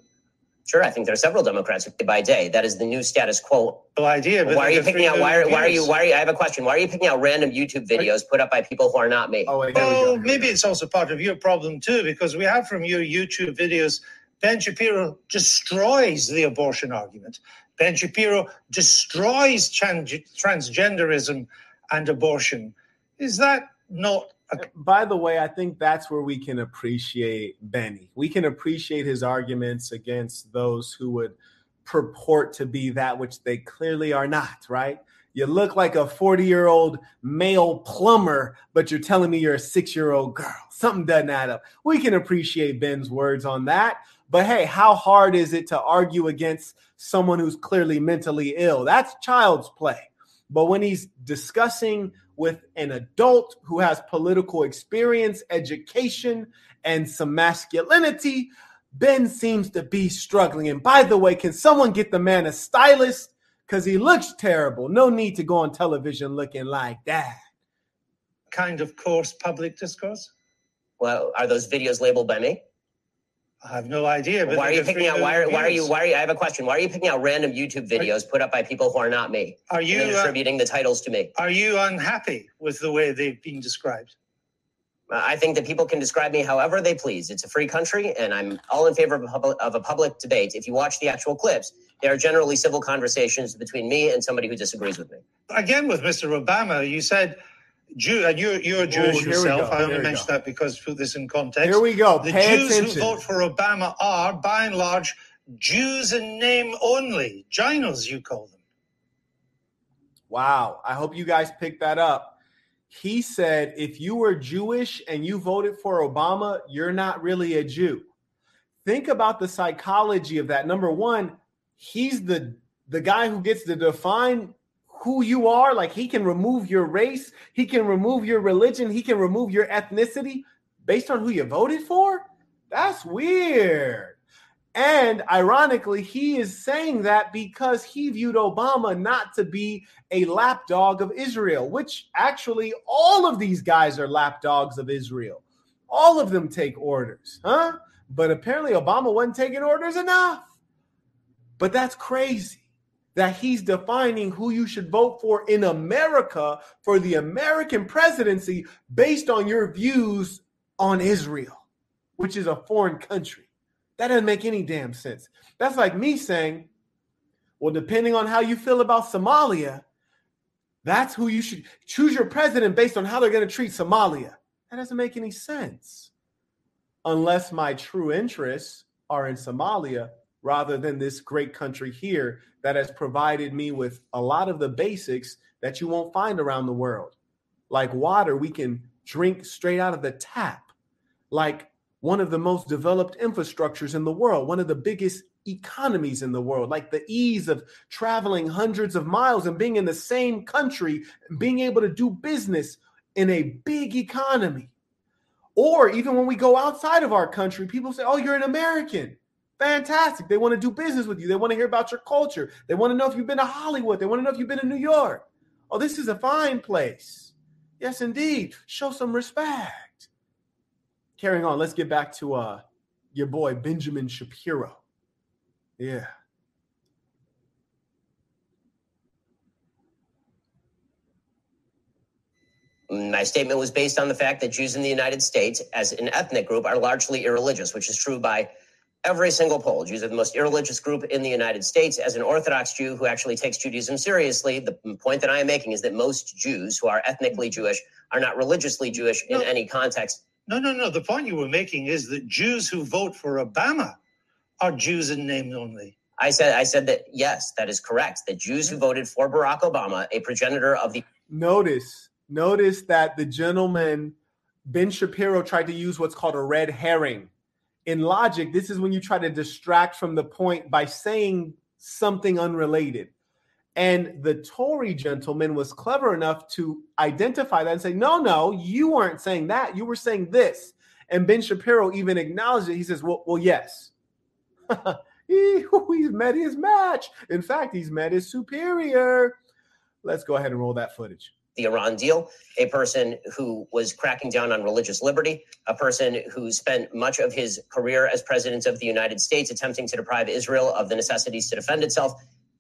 Sure, I think there are several Democrats who by day. That is the new status quo. No idea. why are you picking out? Why are, why are you? Why are you? I have a question. Why are you picking out random YouTube videos put up by people who are not me? Oh, wait, well, maybe it's also part of your problem too, because we have from your YouTube videos, Ben Shapiro destroys the abortion argument. Ben Shapiro destroys transgenderism and abortion. Is that not? By the way, I think that's where we can appreciate Benny. We can appreciate his arguments against those who would purport to be that which they clearly are not, right? You look like a 40 year old male plumber, but you're telling me you're a six year old girl. Something doesn't add up. We can appreciate Ben's words on that. But hey, how hard is it to argue against someone who's clearly mentally ill? That's child's play. But when he's discussing with an adult who has political experience, education, and some masculinity, Ben seems to be struggling. And by the way, can someone get the man a stylist? Because he looks terrible. No need to go on television looking like that. Kind of coarse public discourse? Well, are those videos labeled by me? I have no idea. why are you picking out? Why are, why are you? Why are you? I have a question. Why are you picking out random YouTube videos put up by people who are not me? Are you uh, attributing uh, the titles to me? Are you unhappy with the way they've been described? Uh, I think that people can describe me however they please. It's a free country, and I'm all in favor of a, public, of a public debate. If you watch the actual clips, they are generally civil conversations between me and somebody who disagrees with me. Again, with Mr. Obama, you said Jew, uh, and you're you're oh, Jewish yourself. I only mention that because put this in context. Here we go. The Pay Jews attention. who vote for Obama are, by and large, Jews in name only. Ginos, you call them. Wow. I hope you guys picked that up. He said if you were Jewish and you voted for Obama, you're not really a Jew. Think about the psychology of that. Number one, he's the the guy who gets to define who you are. Like he can remove your race, he can remove your religion, he can remove your ethnicity based on who you voted for. That's weird. And ironically, he is saying that because he viewed Obama not to be a lapdog of Israel, which actually all of these guys are lapdogs of Israel. All of them take orders, huh? But apparently, Obama wasn't taking orders enough. But that's crazy that he's defining who you should vote for in America for the American presidency based on your views on Israel, which is a foreign country. That doesn't make any damn sense. That's like me saying, well, depending on how you feel about Somalia, that's who you should choose your president based on how they're going to treat Somalia. That doesn't make any sense. Unless my true interests are in Somalia rather than this great country here that has provided me with a lot of the basics that you won't find around the world. Like water, we can drink straight out of the tap. Like one of the most developed infrastructures in the world, one of the biggest economies in the world, like the ease of traveling hundreds of miles and being in the same country, being able to do business in a big economy. Or even when we go outside of our country, people say, Oh, you're an American. Fantastic. They want to do business with you. They want to hear about your culture. They want to know if you've been to Hollywood. They want to know if you've been to New York. Oh, this is a fine place. Yes, indeed. Show some respect. Carrying on, let's get back to uh your boy Benjamin Shapiro. Yeah. My statement was based on the fact that Jews in the United States, as an ethnic group, are largely irreligious, which is true by every single poll. Jews are the most irreligious group in the United States. As an Orthodox Jew who actually takes Judaism seriously, the point that I am making is that most Jews who are ethnically Jewish are not religiously Jewish in any context. No, no, no. The point you were making is that Jews who vote for Obama are Jews in name only. I said I said that yes, that is correct. That Jews who voted for Barack Obama, a progenitor of the Notice, notice that the gentleman Ben Shapiro tried to use what's called a red herring. In logic, this is when you try to distract from the point by saying something unrelated. And the Tory gentleman was clever enough to identify that and say, no, no, you weren't saying that. You were saying this. And Ben Shapiro even acknowledged it. He says, well, well yes. he, he's met his match. In fact, he's met his superior. Let's go ahead and roll that footage the Iran deal, a person who was cracking down on religious liberty, a person who spent much of his career as president of the United States attempting to deprive Israel of the necessities to defend itself.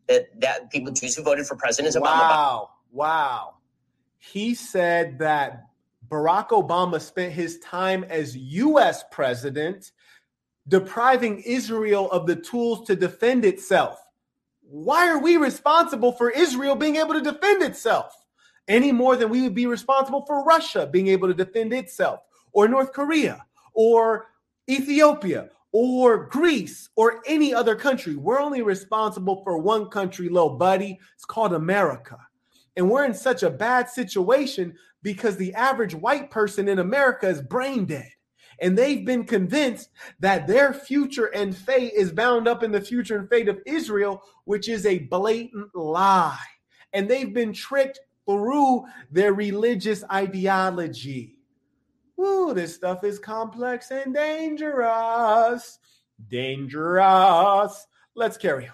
That that people Jews who voted for President Obama. Wow, wow. He said that Barack Obama spent his time as U.S. president depriving Israel of the tools to defend itself. Why are we responsible for Israel being able to defend itself? Any more than we would be responsible for Russia being able to defend itself, or North Korea, or Ethiopia, or Greece, or any other country. We're only responsible for one country, little buddy. It's called America. And we're in such a bad situation because the average white person in America is brain dead. And they've been convinced that their future and fate is bound up in the future and fate of Israel, which is a blatant lie. And they've been tricked through their religious ideology. Ooh, this stuff is complex and dangerous. Dangerous. Let's carry on.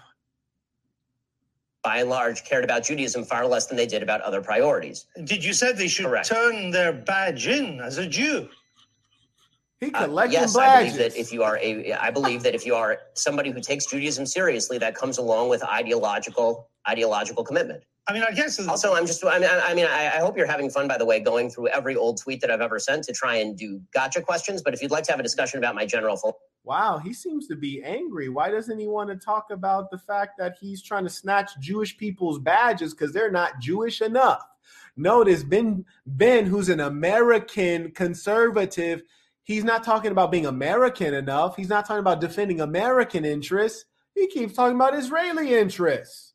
By and large, cared about Judaism far less than they did about other priorities. Did you say they should Correct. turn their badge in as a Jew? He uh, yes, I believe that if you are a, I believe that if you are somebody who takes Judaism seriously, that comes along with ideological ideological commitment. I mean, I guess. Also, I'm just. I mean, I, mean, I, I, hope you're having fun. By the way, going through every old tweet that I've ever sent to try and do gotcha questions. But if you'd like to have a discussion about my general. Full Wow, he seems to be angry. Why doesn't he want to talk about the fact that he's trying to snatch Jewish people's badges because they're not Jewish enough? Notice Ben Ben, who's an American conservative, he's not talking about being American enough. He's not talking about defending American interests. He keeps talking about Israeli interests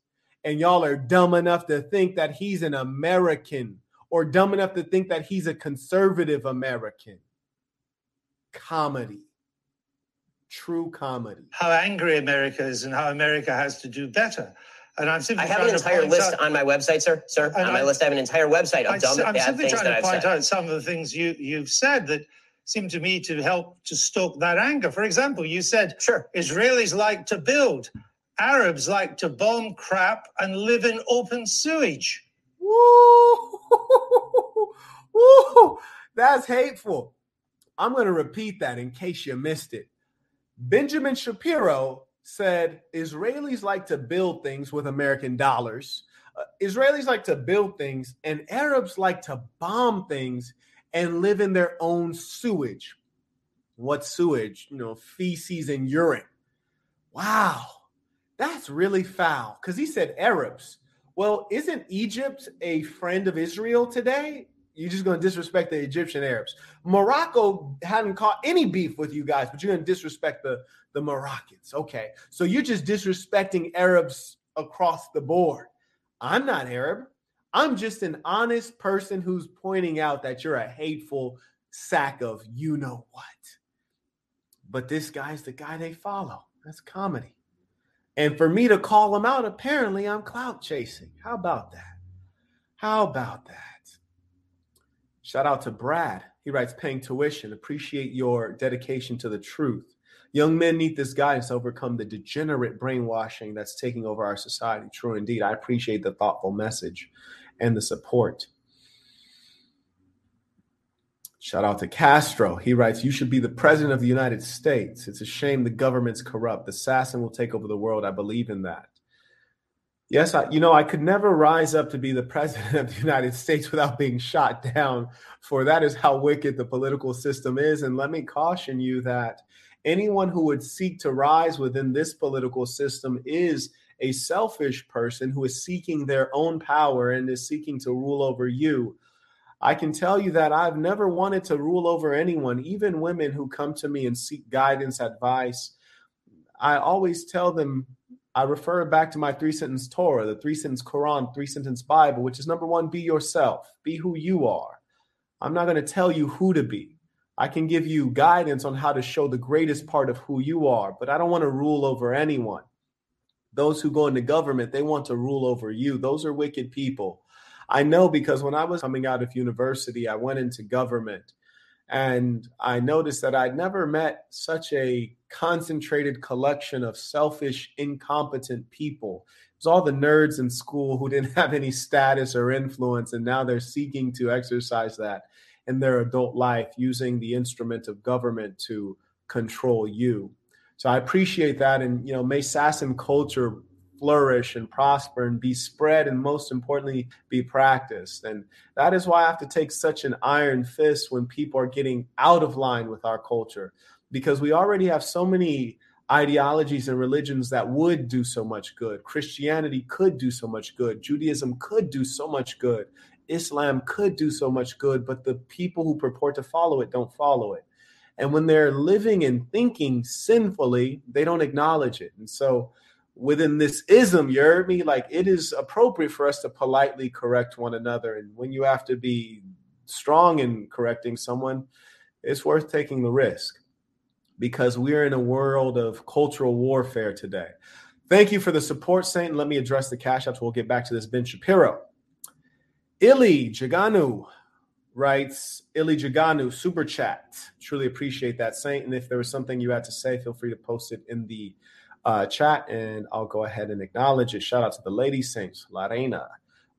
and y'all are dumb enough to think that he's an American or dumb enough to think that he's a conservative American. Comedy. True comedy. How angry America is and how America has to do better. And I'm simply I have an entire list out, on my website, sir. Sir, on I, my list, I have an entire website of dumb, I'm bad things that I've said. I'm simply trying to point out some of the things you, you've said that seem to me to help to stoke that anger. For example, you said sure. Israelis like to build. Arabs like to bomb crap and live in open sewage. Woo! Woo! That's hateful. I'm going to repeat that in case you missed it. Benjamin Shapiro said Israelis like to build things with American dollars. Uh, Israelis like to build things, and Arabs like to bomb things and live in their own sewage. What sewage? You know, feces and urine. Wow. That's really foul because he said Arabs. Well, isn't Egypt a friend of Israel today? You're just going to disrespect the Egyptian Arabs. Morocco hadn't caught any beef with you guys, but you're going to disrespect the, the Moroccans. Okay. So you're just disrespecting Arabs across the board. I'm not Arab. I'm just an honest person who's pointing out that you're a hateful sack of you know what. But this guy's the guy they follow. That's comedy. And for me to call him out, apparently I'm clout chasing. How about that? How about that? Shout out to Brad. He writes, paying tuition. Appreciate your dedication to the truth. Young men need this guidance to overcome the degenerate brainwashing that's taking over our society. True indeed. I appreciate the thoughtful message and the support. Shout out to Castro. He writes, You should be the president of the United States. It's a shame the government's corrupt. The assassin will take over the world. I believe in that. Yes, I, you know, I could never rise up to be the president of the United States without being shot down, for that is how wicked the political system is. And let me caution you that anyone who would seek to rise within this political system is a selfish person who is seeking their own power and is seeking to rule over you. I can tell you that I've never wanted to rule over anyone, even women who come to me and seek guidance, advice. I always tell them I refer back to my three sentence Torah, the three sentence Quran, three sentence Bible, which is number one, be yourself, be who you are. I'm not going to tell you who to be. I can give you guidance on how to show the greatest part of who you are, but I don't want to rule over anyone. Those who go into government, they want to rule over you. Those are wicked people. I know because when I was coming out of university, I went into government and I noticed that I'd never met such a concentrated collection of selfish, incompetent people. It was all the nerds in school who didn't have any status or influence, and now they're seeking to exercise that in their adult life using the instrument of government to control you. So I appreciate that. And, you know, may SASM culture flourish and prosper and be spread and most importantly be practiced. And that is why i have to take such an iron fist when people are getting out of line with our culture because we already have so many ideologies and religions that would do so much good. Christianity could do so much good. Judaism could do so much good. Islam could do so much good but the people who purport to follow it don't follow it. And when they're living and thinking sinfully they don't acknowledge it. And so within this ism, you heard me? Like it is appropriate for us to politely correct one another. And when you have to be strong in correcting someone, it's worth taking the risk because we're in a world of cultural warfare today. Thank you for the support, Saint. Let me address the cash apps. We'll get back to this. Ben Shapiro. Illy Jaganu writes, Illy Jaganu, super chat. Truly appreciate that, Saint. And if there was something you had to say, feel free to post it in the uh, chat, and I'll go ahead and acknowledge it. Shout out to the Lady Saints, Lorena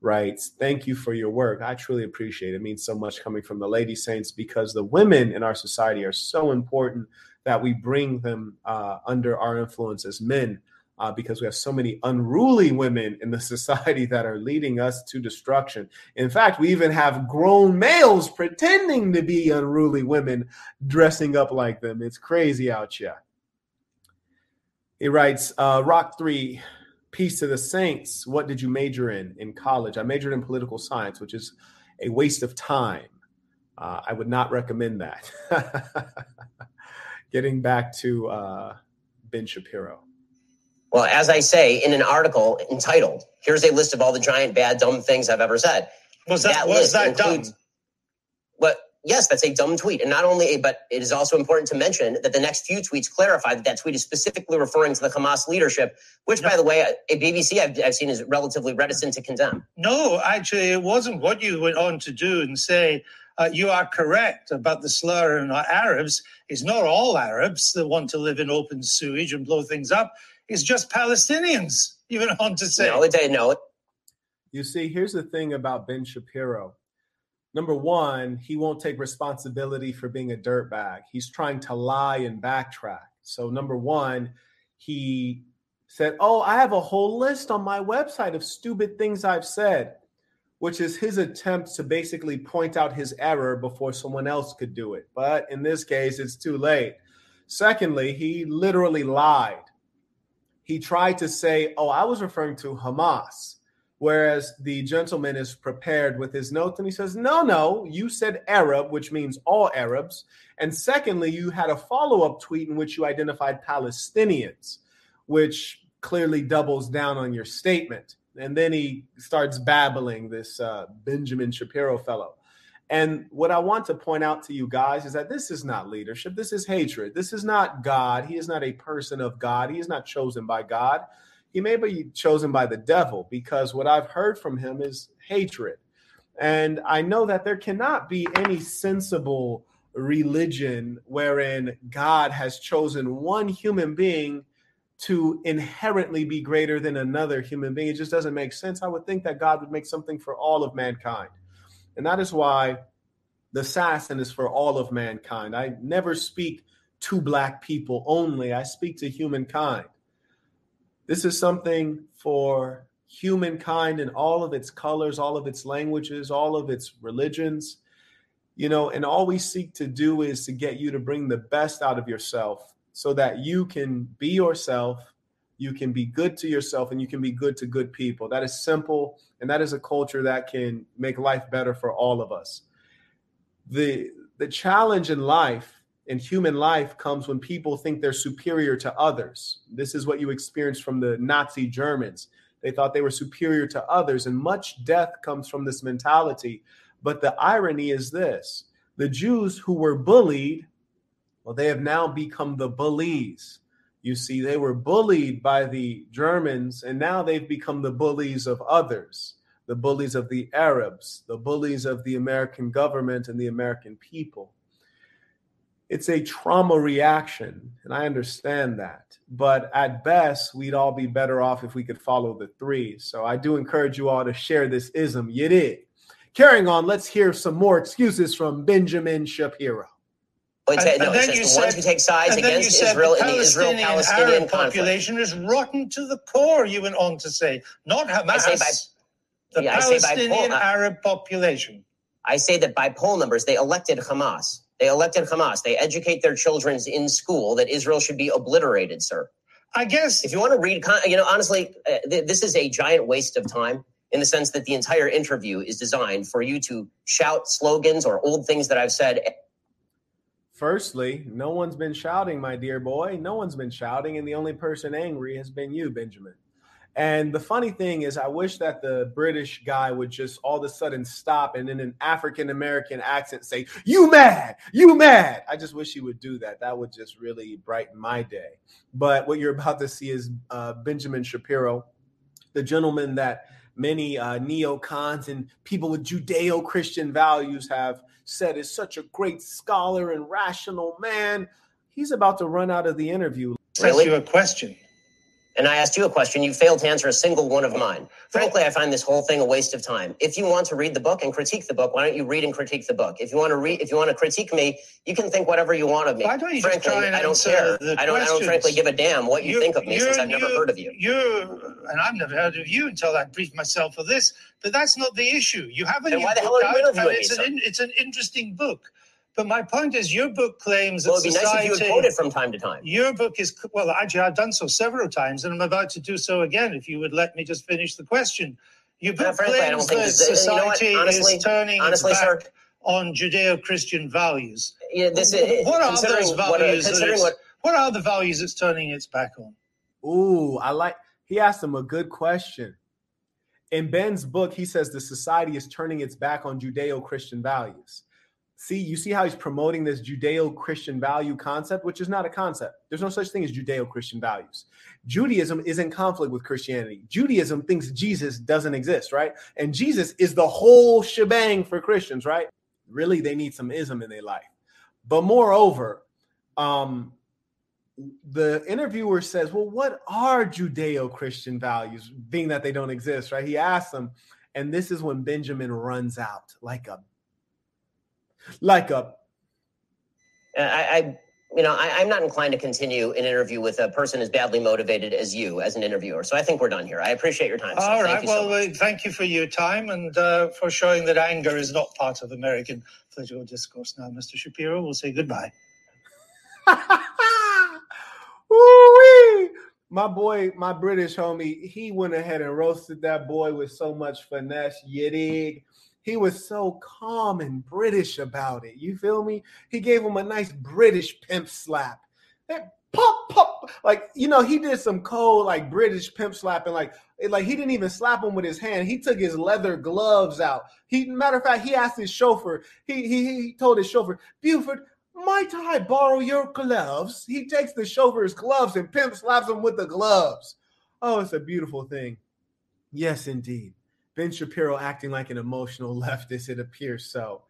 writes, Thank you for your work. I truly appreciate it. It means so much coming from the Lady Saints because the women in our society are so important that we bring them uh, under our influence as men. Uh, because we have so many unruly women in the society that are leading us to destruction. In fact, we even have grown males pretending to be unruly women dressing up like them. It's crazy out here. He writes, uh, Rock 3, Peace to the Saints. What did you major in in college? I majored in political science, which is a waste of time. Uh, I would not recommend that. Getting back to uh, Ben Shapiro. Well, as I say in an article entitled, Here's a list of all the giant, bad, dumb things I've ever said. Was that, that was that includes, dumb? What yes, that's a dumb tweet. And not only, but it is also important to mention that the next few tweets clarify that that tweet is specifically referring to the Hamas leadership, which, no. by the way, a BBC I've, I've, seen is relatively reticent to condemn. No, actually, it wasn't what you went on to do and say. Uh, you are correct about the slur and Arabs. It's not all Arabs that want to live in open sewage and blow things up. It's just Palestinians. You went on to say. No, they know it. You see, here's the thing about Ben Shapiro number one, he won't take responsibility for being a dirtbag. He's trying to lie and backtrack. So, number one, he said, Oh, I have a whole list on my website of stupid things I've said, which is his attempt to basically point out his error before someone else could do it. But in this case, it's too late. Secondly, he literally lied. He tried to say, Oh, I was referring to Hamas Whereas the gentleman is prepared with his notes and he says, No, no, you said Arab, which means all Arabs. And secondly, you had a follow up tweet in which you identified Palestinians, which clearly doubles down on your statement. And then he starts babbling, this uh, Benjamin Shapiro fellow. And what I want to point out to you guys is that this is not leadership. This is hatred. This is not God. He is not a person of God. He is not chosen by God he may be chosen by the devil because what I've heard from him is hatred. And I know that there cannot be any sensible religion wherein God has chosen one human being to inherently be greater than another human being. It just doesn't make sense. I would think that God would make something for all of mankind. And that is why the SASN is for all of mankind. I never speak to black people only, I speak to humankind. This is something for humankind in all of its colors, all of its languages, all of its religions. You know, and all we seek to do is to get you to bring the best out of yourself so that you can be yourself, you can be good to yourself, and you can be good to good people. That is simple, and that is a culture that can make life better for all of us. The the challenge in life in human life comes when people think they're superior to others. This is what you experienced from the Nazi Germans. They thought they were superior to others, and much death comes from this mentality. But the irony is this the Jews who were bullied, well, they have now become the bullies. You see, they were bullied by the Germans, and now they've become the bullies of others, the bullies of the Arabs, the bullies of the American government and the American people it's a trauma reaction, and I understand that. But at best, we'd all be better off if we could follow the three. So I do encourage you all to share this ism. You did. Carrying on, let's hear some more excuses from Benjamin Shapiro. and, and no, then you the said, ones who take sides and then against you said Israel the in the Palestinian Israel-Palestinian Arab conflict. population is rotten to the core. You went on to say, not Hamas, I say by- the yeah, I say by Palestinian poll- uh, Arab population. I say that by poll numbers, they elected Hamas. They elected Hamas. They educate their children in school that Israel should be obliterated, sir. I guess If you want to read, you know, honestly, uh, th- this is a giant waste of time in the sense that the entire interview is designed for you to shout slogans or old things that I've said. Firstly, no one's been shouting, my dear boy. No one's been shouting, and the only person angry has been you, Benjamin. And the funny thing is, I wish that the British guy would just all of a sudden stop and in an African American accent say, You mad, you mad. I just wish he would do that. That would just really brighten my day. But what you're about to see is uh, Benjamin Shapiro, the gentleman that many uh, neocons and people with Judeo Christian values have said is such a great scholar and rational man. He's about to run out of the interview. Ask Really? you a question. And I asked you a question. You failed to answer a single one of mine. Frankly, I find this whole thing a waste of time. If you want to read the book and critique the book, why don't you read and critique the book? If you want to read, if you want to critique me, you can think whatever you want of me. Why don't you frankly, try and I don't care. I don't. I don't frankly give a damn what you, think of me since I've never heard of you. You're, and I've never heard of you until I briefed myself for this. But that's not the issue. You haven't. Then why the hell are you interviewing me, it's an in, it's an interesting book. But my point is, your book claims that Well, it'd be nice if you would quote it from time to time. Your book is well, actually, I've done so several times, and I'm about to do so again. If you would let me just finish the question, your No, book frankly, I don't claims think that this- uh, you know society Honestly- is turning honestly, its back sir- on Judeo-Christian values. Yeah, this is what are those values? that considering it's- what what are the values it's turning its back on? Ooh, I like he asked him a good question. In Ben's book, he says the society is turning its back on Judeo-Christian values. See, you see how he's promoting this Judeo-Christian value concept, which is not a concept. There's no such thing as Judeo-Christian values. Judaism is in conflict with Christianity. Judaism thinks Jesus doesn't exist, right? And Jesus is the whole shebang for Christians, right? Really, they need some ism in their life. But moreover, um, the interviewer says, Well, what are Judeo Christian values, being that they don't exist, right? He asks them, and this is when Benjamin runs out like a like a I, I you know, I, I'm not inclined to continue an interview with a person as badly motivated as you as an interviewer. So I think we're done here. I appreciate your time. sir. All Thank right. you so Well, much. uh, thank you for your time and uh, for showing that anger is not part of American political discourse. Now, Mr. Shapiro, we'll say goodbye. Ooh-wee. My boy, my British homie, he went ahead and roasted that boy with so much finesse. You dig? He was so calm and British about it. You feel me? He gave him a nice British pimp slap. That pop pop, like you know, he did some cold like British pimp slapping. Like, like he didn't even slap him with his hand. He took his leather gloves out. He, matter of fact, he asked his chauffeur. He he, he told his chauffeur, Buford, might I borrow your gloves? He takes the chauffeur's gloves and pimp slaps him with the gloves. Oh, it's a beautiful thing. Yes, indeed. Ben Shapiro acting like an emotional leftist, it appears so.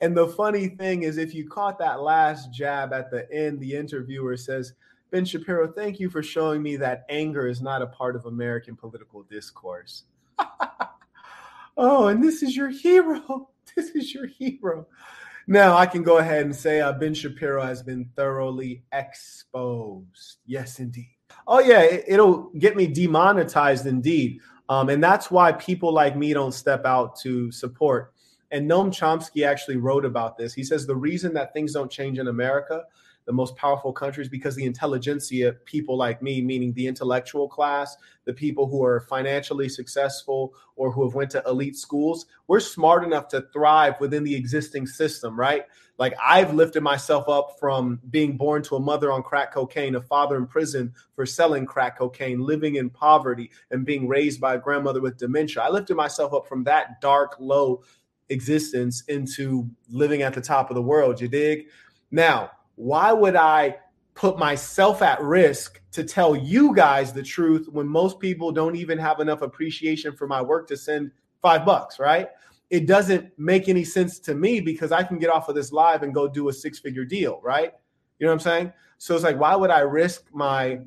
And the funny thing is, if you caught that last jab at the end, the interviewer says, Ben Shapiro, thank you for showing me that anger is not a part of American political discourse. oh, and this is your hero. This is your hero. Now I can go ahead and say uh, Ben Shapiro has been thoroughly exposed. Yes, indeed. Oh yeah, it, it'll get me demonetized indeed, um, and that's why people like me don't step out to support. And Noam Chomsky actually wrote about this. He says the reason that things don't change in America the most powerful countries because the intelligentsia, people like me, meaning the intellectual class, the people who are financially successful or who have went to elite schools, we're smart enough to thrive within the existing system, right? Like I've lifted myself up from being born to a mother on crack cocaine, a father in prison for selling crack cocaine, living in poverty, and being raised by a grandmother with dementia. I lifted myself up from that dark, low existence into living at the top of the world. You dig? Now, why would I put myself at risk to tell you guys the truth when most people don't even have enough appreciation for my work to send five bucks, right? It doesn't make any sense to me because I can get off of this live and go do a six figure deal, right? You know what I'm saying? So it's like, why would I risk my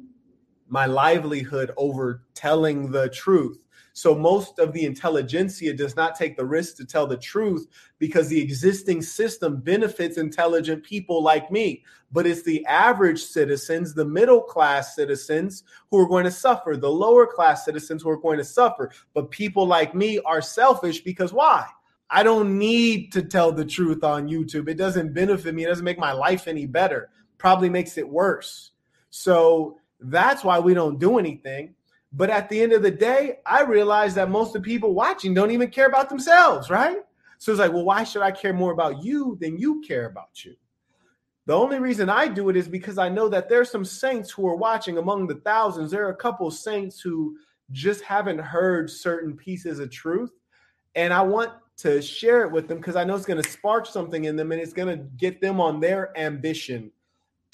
my livelihood over telling the truth? So most of the intelligentsia does not take the risk to tell the truth because the existing system benefits intelligent people like me. But it's the average citizens, the middle class citizens who are going to suffer, the lower class citizens who are going to suffer. But people like me are selfish because why? I don't need to tell the truth on YouTube. It doesn't benefit me. It doesn't make my life any better. Probably makes it worse. So that's why we don't do anything. But at the end of the day, I realize that most of the people watching don't even care about themselves, right? So it's like, well, why should I care more about you than you care about you? The only reason I do it is because I know that there's some saints who are watching among the thousands. There are a couple saints who just haven't heard certain pieces of truth. And I want to share it with them because I know it's going to spark something in them and it's going to get them on their ambition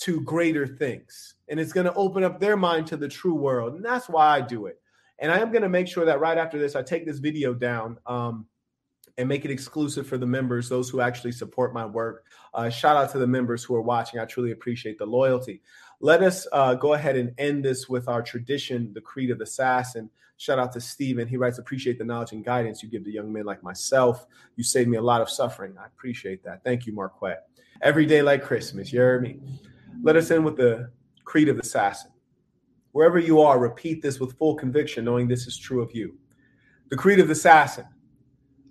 to greater things. And it's going to open up their mind to the true world. And that's why I do it. And I am going to make sure that right after this, I take this video down um, and make it exclusive for the members, those who actually support my work. Uh, shout out to the members who are watching. I truly appreciate the loyalty. Let us uh, go ahead and end this with our tradition, the Creed of the Assassin. Shout out to Stephen. He writes, Appreciate the knowledge and guidance you give to young men like myself. You saved me a lot of suffering. I appreciate that. Thank you, Marquette. Every day like Christmas. You heard me? Let us end with the creed of the assassin. Wherever you are, repeat this with full conviction, knowing this is true of you. The creed of the assassin.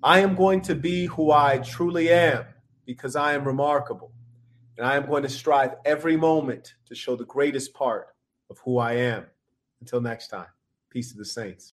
I am going to be who I truly am because I am remarkable. And I am going to strive every moment to show the greatest part of who I am. Until next time, peace to the saints.